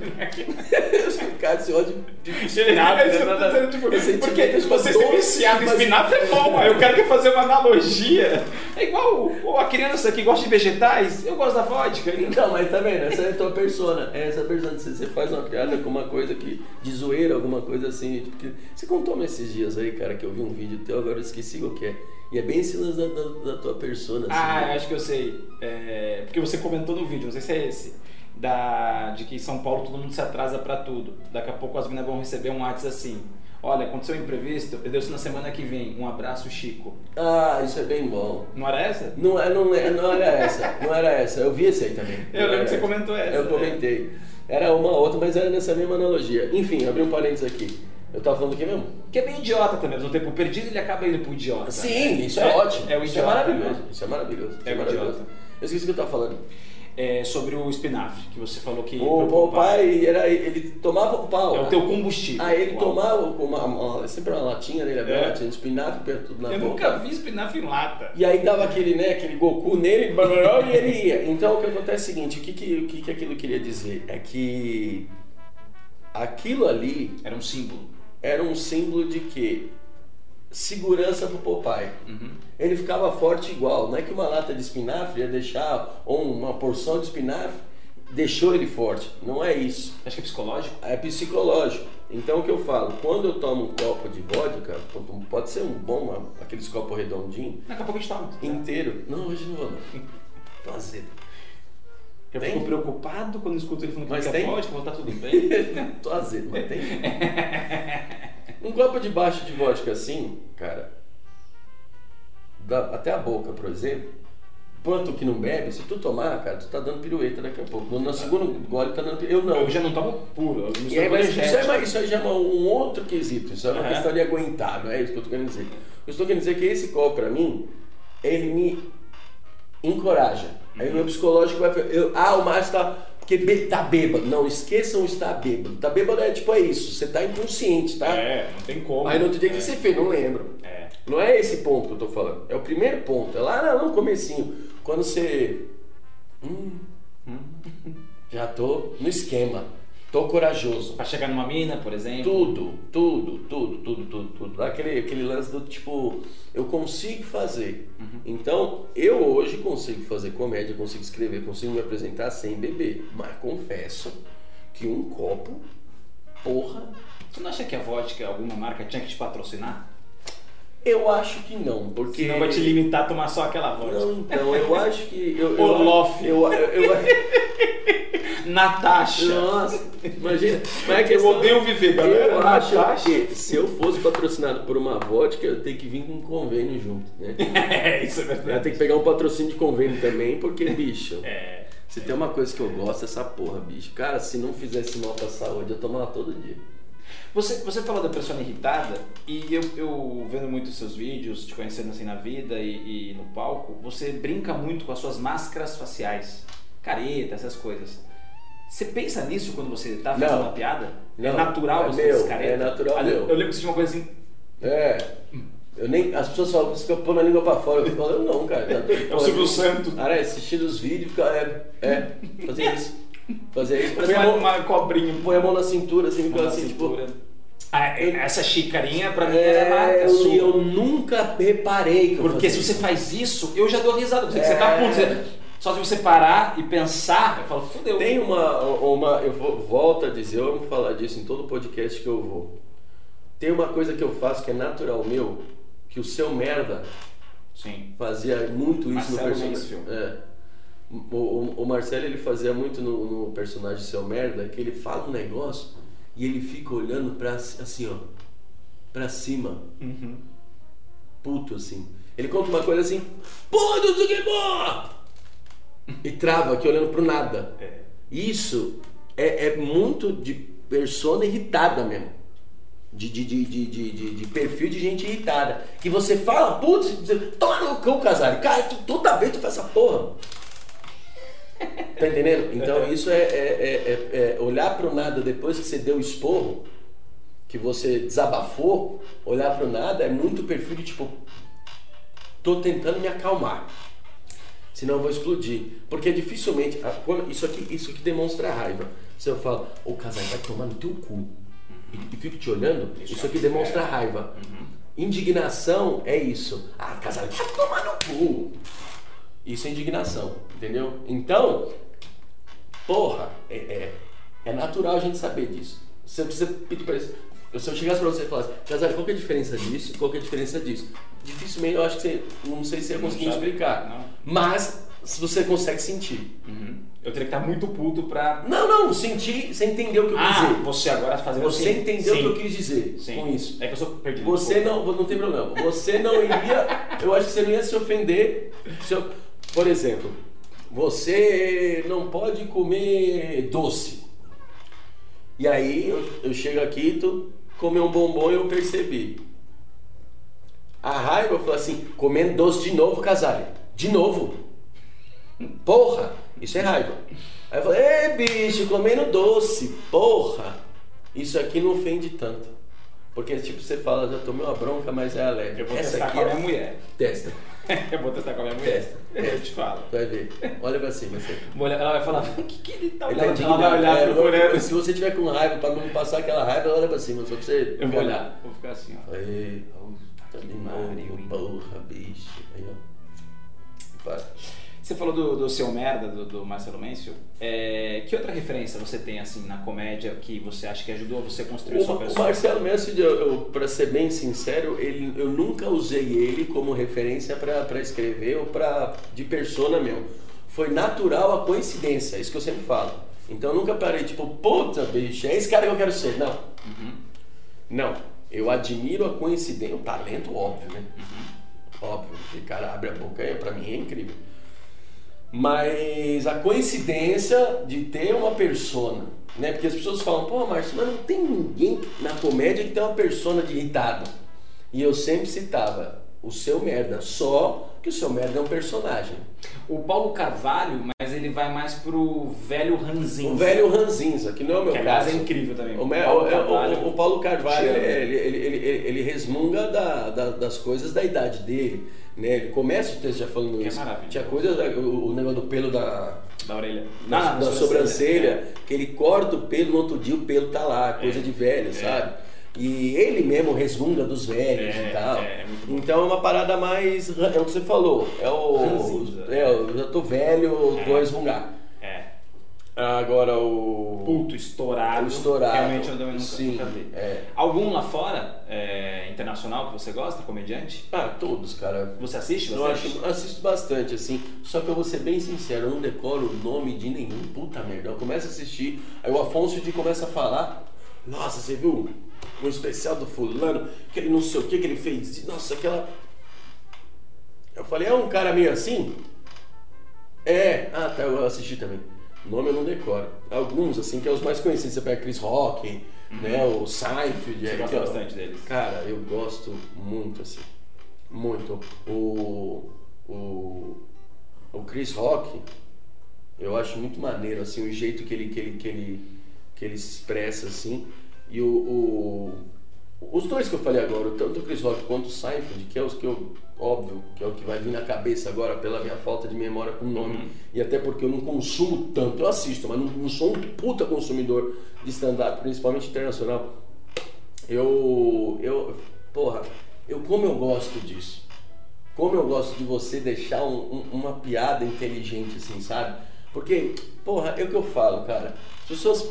Cara, cirrose de, de É espinafre. que eu né? dizendo, tipo, porque tipo, você ser dois- viciado em espinafre é bom, aí o cara quer fazer uma analogia. É igual a criança que gosta de vegetais, eu gosto da vodka. Então, mas tá vendo? Essa é a tua persona. É essa persona. Você, você faz uma piada com uma coisa que. de zoeira, alguma coisa assim. Porque você contou esses dias aí, cara, que eu vi um vídeo teu, agora eu esqueci o que é. E é bem lance da, da, da tua persona, assim. Ah, eu né? acho que eu sei. É, porque você comentou no vídeo, não sei se é esse. Da, de que em São Paulo todo mundo se atrasa pra tudo. Daqui a pouco as meninas vão receber um WhatsApp assim. Olha, aconteceu um imprevisto, Deus na semana que vem. Um abraço, Chico. Ah, isso é bem bom. Não era essa? Não, é- não, é- não era essa, não era essa. Eu vi esse aí também. Eu lembro que você essa. comentou essa. Eu comentei. Era uma outra, mas era nessa mesma analogia. Enfim, abri um parênteses aqui. Eu tava falando do que mesmo? Que é bem idiota também, ao mesmo tempo perdido ele acaba indo pro idiota. Sim, né? isso é, ótimo. É o isso é idiota. maravilhoso. Isso é maravilhoso. isso É o maravilhoso. idiota. Eu esqueci o que eu tava falando. É, sobre o espinafre, que você falou que. O preocupava. papai era ele tomava o pau. É o teu combustível. Ah, ele Uau. tomava uma, uma- sempre uma latinha dele aberta, É. tinha espinafre perto na Eu boca. nunca vi espinafre em lata. E aí dava aquele, né, aquele Goku nele, e ele ia. Então o que acontece é o seguinte, o que, que, o que, que aquilo queria dizer? É que aquilo ali Era um símbolo. Era um símbolo de quê? Segurança pro Popeye. Uhum. Ele ficava forte igual. Não é que uma lata de espinafre ia deixar, ou uma porção de espinafre deixou ele forte. Não é isso. Acho que é psicológico. É psicológico. Então o que eu falo? Quando eu tomo um copo de vodka, pode ser um bom, aqueles copos redondinhos, Daqui a pouco a gente toma. inteiro. Não, hoje não vou não. Tô azedo. Eu Tem? fico preocupado quando escuto ele falando que Mas tem? vodka, vou tá tudo bem. Tô azedo, mas tem. Um copo de baixo de vodka assim, cara, até a boca, por exemplo, quanto que não bebe, se tu tomar, cara, tu tá dando pirueta daqui a pouco. No, segundo gole tá dando pirueta. Eu não. Eu já não tomo puro, E aí, mas isso, é, isso aí já é um outro quesito, isso é uma Aham. questão de aguentar, não é isso que eu tô querendo dizer. Eu estou querendo dizer que esse copo, pra mim, ele me encoraja. Aí o meu psicológico vai eu, ah, o Márcio tá, porque tá bêbado. Não, esqueçam estar bêbado. Tá bêbado é tipo, é isso, você tá inconsciente, tá? É, não tem como. Aí no outro dia, o que É. você fez? Não lembro. É. Não é esse ponto que eu tô falando. É o primeiro ponto. É lá no comecinho. Quando você... Hum, já tô no esquema. Tô corajoso. Pra chegar numa mina, por exemplo. Tudo, tudo, tudo, tudo, tudo, tudo. Aquele, aquele lance do tipo, eu consigo fazer. Então, eu hoje consigo fazer comédia, consigo escrever, consigo me apresentar sem beber. Mas confesso que um copo, porra, Você não acha que a vodka, alguma marca, tinha que te patrocinar? Eu acho que não. Porque. Senão vai te limitar a tomar só aquela vodka. Não, então, eu acho que. Eu, eu, Olof. eu, eu, eu, Natasha. Nossa, imagina. Mas é Eu questão- odeio viver, galera. Eu acho que se eu fosse patrocinado por uma vodka, eu tenho que vir com um convênio junto, né? É, isso é Eu verdade. tenho que pegar um patrocínio de convênio também, porque, bicho, É. se tem uma coisa que eu gosto, é essa porra, bicho. Cara, se não fizesse mal pra saúde, eu tomava todo dia. Você, você falou da persona irritada e eu, eu vendo muito seus vídeos, te conhecendo assim na vida e, e no palco, você brinca muito com as suas máscaras faciais, careta, essas coisas. Você pensa nisso quando você tá fazendo Não. uma piada? Não. É natural É você meu, careta? é natural meu. Eu lembro que você tinha uma coisa assim, É. Eu nem, as pessoas falam que eu pôr a língua pra fora. Eu falo, eu não, cara. tá doido? é o Silvio Santos. Cara, é assistir os vídeos e ficar. É, é, fazer isso. Fazer isso. Põe a, mão, uma cobrinha. põe a mão na cintura, assim, fica assim, tipo. Ah, é- essa xícarinha pra mim É, era marca eu, sua. eu nunca reparei que eu Porque se você isso. faz isso, eu já dou risada. Você, É. você tá puto. você- Só de você parar e pensar, eu falo, fudeu. Tem uma, uma. Eu vou, volto a dizer, eu vou falar disso em todo podcast que eu vou. Tem uma coisa que eu faço que é natural meu, que o seu merda Sim. fazia muito isso Marcelo no personagem. É. O, o, o Marcelo ele fazia muito no, no personagem seu merda, que ele fala um negócio e ele fica olhando pra assim, ó, pra cima, Uhum. puto assim. Ele conta uma coisa assim, porra, não sei o que, porra! E trava aqui olhando pro nada. É. Isso é, é muito de persona irritada mesmo. De, de, de, de, de, de- perfil de gente irritada. Que você fala, putz, toma no cão, Casares. Cara, tu, toda vez tu faz essa porra. Tá entendendo? Então isso é, é, é- é- é olhar pro nada depois que você deu o esporro, que você desabafou, olhar pro nada é muito perfil de tipo, tô tentando me acalmar. Senão eu vou explodir. Porque dificilmente. Isso aqui, isso aqui demonstra raiva. Se eu falo, ô Casares, vai tomar no teu cu. E, e fico te olhando, isso, aqui demonstra raiva. Indignação é isso. Ah, Casares, vai tomar no cu. Isso é indignação, entendeu? Então, porra, é, é, é natural a gente saber disso. Você precisa pedir pra isso. Se eu chegasse pra você e falasse, Casares, qual que é a diferença disso e qual que é a diferença disso? Dificilmente eu acho que você, não sei se você ia Não conseguir explicar. Não. Mas, se você consegue sentir. Uhum. Eu teria que estar muito puto pra. Não, não, sentir, você entendeu o que eu quis Ah, dizer. você agora fazendo Você assim. entendeu o Sim. que eu quis dizer Sim. com isso. É que eu sou perdido. Você não, não tem problema. Você não iria, eu acho que você não ia se ofender. se eu- por exemplo, você não pode comer doce. E aí eu, eu chego aqui, tu comeu um bombom e eu percebi. A raiva, eu falo assim, comendo doce de novo, Casale. De novo. Porra, isso é raiva. Aí eu falo, ei bicho, comendo doce, porra. Isso aqui não ofende tanto. Porque tipo, você fala, já tomei uma bronca, mas é alegre. Eu vou Essa testar aqui com a é- minha mulher. Testa, eu vou testar com a minha mulher. Testa. Eu te falo. vai ver. Olha pra cima, você. Olhar- Ela vai falar, o que, que ele tá olhando? tá ela vai olhar É, procurando. Se você tiver com raiva, pra não passar aquela raiva, olha pra cima, só pra você Eu vou olhar. olhar. Vou ficar assim, ó. Aí, tá de novo, porra, bicho. Aí, ó. Para. Você falou do, do seu merda, do, do Marcelo Mencio. É, que outra referência você tem assim na comédia que você acha que ajudou você a construir sua O, o pessoa? Marcelo Messi, eu, eu, pra ser bem sincero, ele, eu nunca usei ele como referência pra pra escrever ou pra, de persona mesmo. Foi natural a coincidência, é isso que eu sempre falo. Então eu nunca parei, tipo, puta, bicho, é esse cara que eu quero ser. Não. Uhum. Não. Eu admiro a coincidência, o talento, óbvio, né? Óbvio. Aquele cara abre a boca, é, pra mim é incrível. Mas a coincidência de ter uma persona, né? Porque as pessoas falam, pô, Márcio, mas não tem ninguém na comédia que tem uma persona de irritado. E eu sempre citava o seu merda, só que o seu merda é um personagem. O Paulo Carvalho, mas ele vai mais pro velho ranzinza. O velho ranzinza, que não é o meu que caso. é incrível também. O, Paulo o- o- Carvalho. o Paulo Carvalho, ele, ele, ele, ele, resmunga da- da- das coisas da idade dele. Né? Ele começa o texto já falando Que é isso. maravilhoso. Tinha coisas, o, o negócio do pelo da, Da orelha. da, da sobrancelha, que ele corta o pelo, no outro dia o pelo tá lá, coisa É. de velho, É. sabe? E ele mesmo resmunga dos velhos É, e tal. é, é então é uma parada mais. É o que você falou. É o. É, eu já tô velho, eu vou É. resmungar. É. Agora o. Puto, estourado. o estourado. Realmente eu nunca, Sim, nunca vi. É. Algum lá fora, é, internacional, que você gosta, comediante? Ah, todos, cara. Você assiste Eu acho, assisto bastante, assim. Só que eu vou ser bem sincero, eu não decoro o nome de nenhum. Puta merda. Eu começo a assistir, aí o Afonso de começa a falar. Nossa, você viu o especial do fulano, que ele não sei o que que ele fez. Nossa, aquela. Eu falei, é um cara meio assim? É, ah tá, eu assisti também. O nome eu não decoro. Alguns, assim, que é os mais conhecidos. Você pega Chris Rock, né? O Seinfeld. Você é, gosta é- bastante deles. Cara, eu gosto muito, assim. Muito. O. O. O Chris Rock, eu acho muito maneiro, assim, o jeito que ele, que ele, que ele, que ele se expressa, assim. E o, o- Os dois que eu falei agora, tanto o Chris Rock quanto o Seinfeld, que é os que eu. Óbvio, que é o que vai vir na cabeça agora pela minha falta de memória com nome. Uhum. E até porque eu não consumo tanto, eu assisto, mas não, não sou um puta consumidor de stand-up, principalmente internacional. Eu, eu, porra, eu como eu gosto disso. Como eu gosto de você deixar um- um- uma piada inteligente assim, sabe? Porque, porra, é o que eu falo, cara. As pessoas.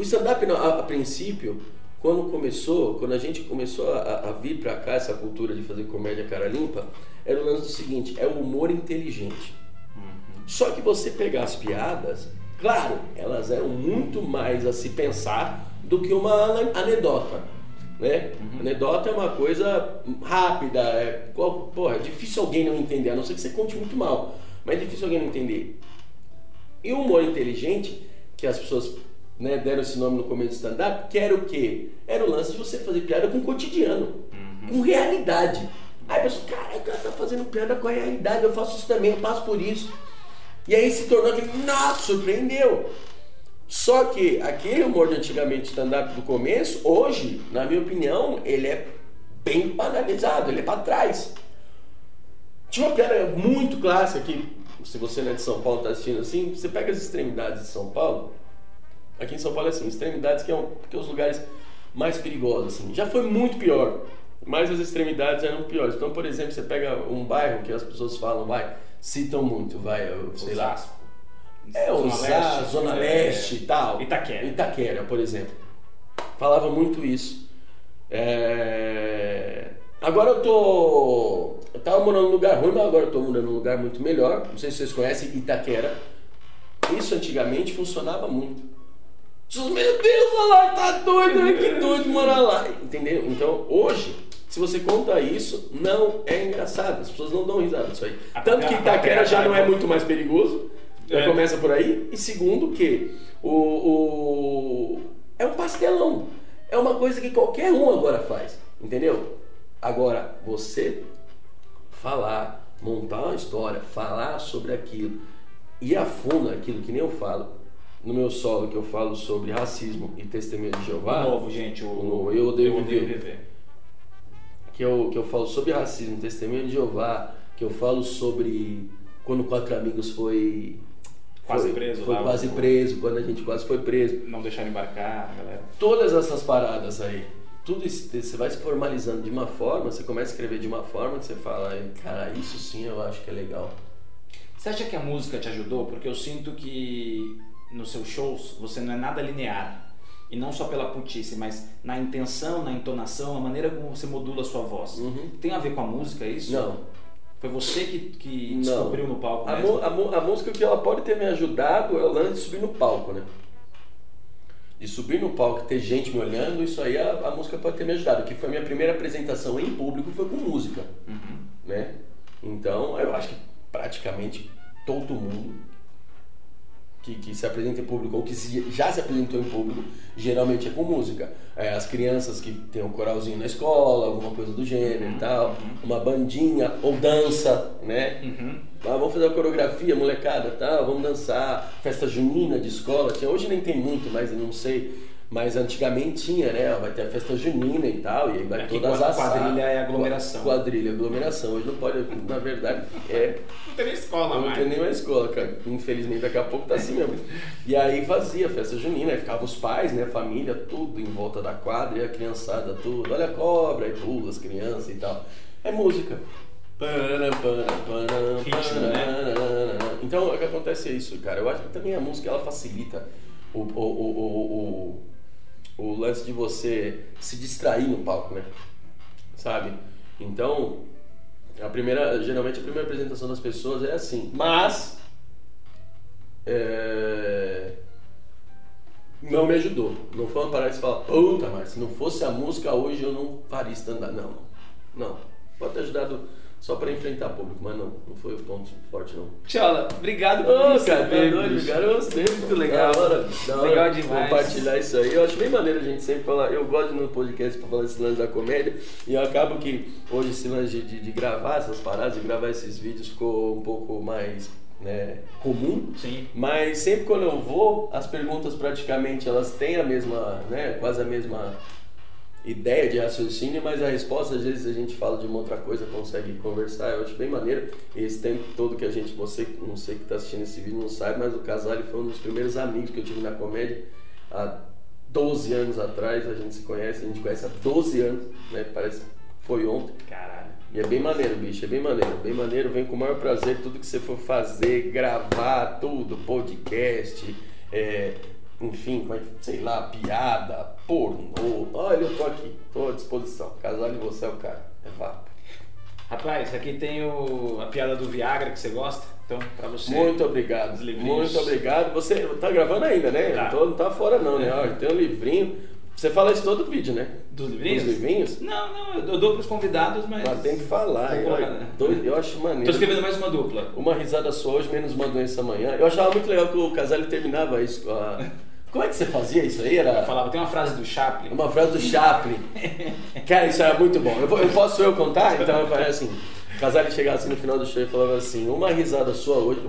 O stand-up, a, a princípio, quando começou, quando a gente começou a, a vir pra cá, essa cultura de fazer comédia cara limpa, era o lance do seguinte: é o humor inteligente. Só que você pegar as piadas, claro, elas eram muito mais a se pensar do que uma ane- anedota. Né? Anedota é uma coisa rápida, é, porra, é difícil alguém não entender, a não ser que você conte muito mal, mas é difícil alguém não entender. E o humor inteligente, que as pessoas né, deram esse nome no começo do stand-up, que era o quê? Era o lance de você fazer piada com o cotidiano, com realidade. Aí a pessoa, cara, o cara tá fazendo piada com a realidade, eu faço isso também, eu passo por isso. E aí se tornou aquele, nossa, surpreendeu. Só que aquele humor de antigamente stand-up do começo, hoje, na minha opinião, ele é bem banalizado, ele é pra trás. Tinha uma piada muito clássica que, se você não é de São Paulo tá assistindo assim, você pega as extremidades de São Paulo, aqui em São Paulo é assim, extremidades que é, um, que é os lugares mais perigosos, assim. Já foi muito pior, mas as extremidades eram piores. Então, por exemplo, você pega um bairro que as pessoas falam, vai, citam muito, vai, eu sei lá, Osasco. é, Zona Osasco, Leste, Zona é, Leste e tal. Itaquera. Itaquera, por exemplo. Falava muito isso. É, Agora eu tô. Eu tava morando num lugar ruim, mas agora eu tô morando num lugar muito melhor. Não sei se vocês conhecem Itaquera. Isso antigamente funcionava muito. Meu Deus, olha lá, tá doido, né? que doido morar lá. Entendeu? Então, hoje, se você conta isso, não é engraçado. As pessoas não dão risada disso aí. Tanto que Itaquera já não é muito mais perigoso. Já É. começa por aí. E segundo que o, o- é um pastelão. É uma coisa que qualquer um agora faz. Entendeu? Agora, você falar, montar uma história, falar sobre aquilo e a fundo aquilo que nem eu falo no meu solo que eu falo sobre racismo e testemunho de Jeová, O novo, gente. O, o novo, Eu Odeio Viver. viver. que eu, que eu falo sobre racismo, testemunho de Jeová, que eu falo sobre quando quatro amigos foi Quase foi- preso foi lá, quase preso, quando a gente quase foi preso. Não deixar embarcar, galera. Todas essas paradas aí, tudo isso, você vai se formalizando de uma forma, você começa a escrever de uma forma que você fala, "Ai, cara, isso sim eu acho que é legal. Você acha que a música te ajudou? Porque eu sinto que nos seus shows você não é nada linear. E não só pela putice, mas na intenção, na entonação, a maneira como você modula a sua voz. Uhum. Tem a ver com a música isso? Não, Foi você que, que Não. descobriu no palco A, a a música que ela pode ter me ajudado é o lance de subir no palco, né? De subir no palco, ter gente me olhando, isso aí a, a música pode ter me ajudado. Que foi a minha primeira apresentação em público, foi com música. Uhum. praticamente todo mundo que, que se apresenta em público ou que se- já se apresentou em público, geralmente é com música. É, as crianças que tem um coralzinho na escola, alguma coisa do gênero e tal, uma bandinha ou dança, né? Uhum. Ah, vamos fazer uma coreografia, molecada, tá? Vamos dançar, festa junina de escola. Hoje nem tem muito, mas eu não sei. Mas antigamente tinha, né? Vai ter a festa junina e tal, e aí vai Aqui todas as quadrilha é aglomeração. Quadrilha, aglomeração. Hoje não pode, na verdade, é Não tem nem escola não tem nenhuma escola, cara. Infelizmente daqui a pouco tá assim mesmo. E aí fazia festa junina, aí ficava os pais, né, a família, tudo em volta da quadra e a criançada, tudo. Olha a cobra, e pula as crianças e tal. É música. Ritmo, né? Então o que acontece é isso, cara. Eu acho que também a música ela facilita o, o, o, o, o, lance de você se distrair no palco, né? Sabe? Então, a primeira, geralmente a primeira apresentação das pessoas é assim. Mas é, não me ajudou. Não foi uma parada que você fala, puta, mas se não fosse a música hoje eu não faria stand-up. Não, não. Pode ter ajudado só pra enfrentar público, mas não, não foi o ponto forte não. Tchola, obrigado por Ô, isso. cara, tá cara, eu gostei. Muito legal. Da hora, da hora Legal demais. Compartilhar isso aí. Eu acho bem maneiro a gente sempre falar. Eu gosto no podcast pra falar esse lance da comédia. E eu acabo que hoje esse lance de, de, de gravar essas paradas, de gravar esses vídeos ficou um pouco mais né, comum. Sim. Mas sempre quando eu vou, as perguntas praticamente elas têm a mesma, né, quase a mesma ideia de raciocínio, mas a resposta às vezes a gente fala de uma outra coisa, consegue conversar, eu acho bem maneiro. Esse tempo todo que a gente, você, não sei que está assistindo esse vídeo não sabe, mas o Casale foi um dos primeiros amigos que eu tive na comédia há 12 anos atrás, a gente se conhece, a gente conhece há 12 anos, né, parece que foi ontem. Caralho. E é bem maneiro, bicho, é bem maneiro, bem maneiro, vem com o maior prazer tudo que você for fazer, gravar tudo, podcast, é, enfim, como é sei lá, piada, pornô. Olha, eu tô aqui, tô à disposição. Casal e você é o cara. É vapo. Rapaz, aqui tem o, a piada do Viagra que você gosta. Então, pra você. Muito obrigado. Muito obrigado. Você tá gravando ainda, né? Tá. Não, tô- não tá fora não, né? Olha, tem um livrinho. Você fala isso todo vídeo, né? Dos livrinhos? Dos livrinhos? Não, não, eu dou pros convidados, mas. Mas tem que falar. Olha, né? eu acho maneiro. Tô escrevendo mais uma dupla. Uma risada só hoje, menos uma doença amanhã. Eu achava muito legal que o Casale terminava isso com a... Como é que você fazia isso aí? Eu Era falava, tem uma frase do Chaplin. uma frase do Chaplin. Cara, isso era muito bom. Eu, eu posso eu contar? Então eu falei assim, o Casale chegava assim no final do show e falava assim, uma risada sua hoje...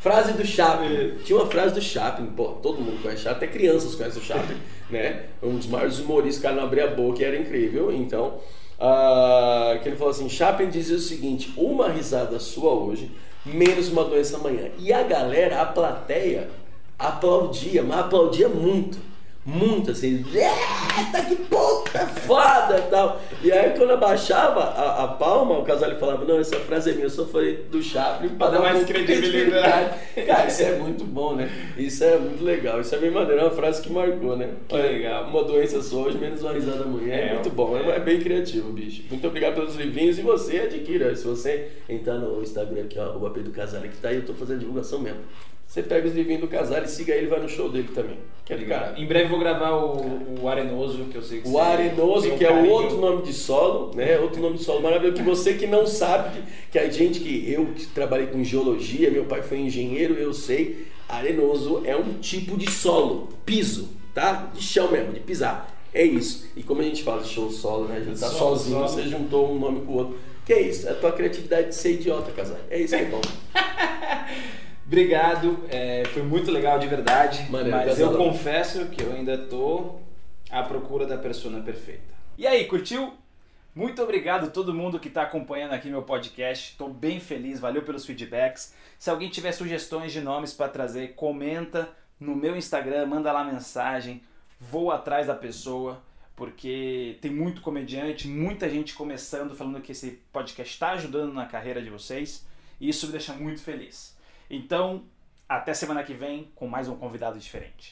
Frase do Chaplin. Tinha uma frase do Chaplin, pô, todo mundo conhece Chaplin, até crianças conhecem o Chaplin, né? Um dos maiores humoristas, o cara não abria a boca e era incrível. Então, ah, que ele falou assim, Chaplin dizia o seguinte, uma risada sua hoje, menos uma doença amanhã. E a galera, a plateia, aplaudia, mas aplaudia muito. Muito assim, eita que puta foda e tal. E aí quando abaixava a, a palma, o casal falava, não, essa frase é minha, eu só falei do Chaplin Pra dar mais credibilidade. Cara, isso é muito bom, né? Isso é muito legal, isso é bem maneiro, é uma frase que marcou, né? Que legal. Uma doença só hoje, menos uma risada amanhã. É, É, muito bom, é. é. é bem criativo, bicho. Muito obrigado pelos livrinhos e você adquira. Se você entrar no Instagram aqui, ó, o AP do Casale, que tá aí, eu tô fazendo divulgação mesmo. Você pega os livrinhos do Casale, siga ele e vai no show dele também. Que é do cara. Em breve vou gravar o, o Arenoso, que eu sei que O Arenoso, que é o carinho. outro nome de solo, né? Outro nome de solo maravilhoso, que você que não sabe, que a gente que eu que trabalhei com geologia, meu pai foi engenheiro, eu sei, arenoso é um tipo de solo, piso, tá? De chão mesmo, de pisar. É isso. E como a gente fala de show solo, né? A gente tá Solo, sozinho, solo. você juntou um nome com o outro. Que é isso? É a tua criatividade de ser idiota, casal. É isso que é bom. Obrigado, é, foi muito legal de verdade. Maneiro, mas eu Casalão. confesso que eu ainda tô à procura da persona perfeita. E aí, curtiu? Muito obrigado a todo mundo que está acompanhando aqui meu podcast. Estou bem feliz, valeu pelos feedbacks. Se alguém tiver sugestões de nomes para trazer, comenta no meu Instagram, manda lá mensagem. Vou atrás da pessoa, porque tem muito comediante, muita gente começando, falando que esse podcast está ajudando na carreira de vocês. E isso me deixa muito feliz. Então, até semana que vem com mais um convidado diferente.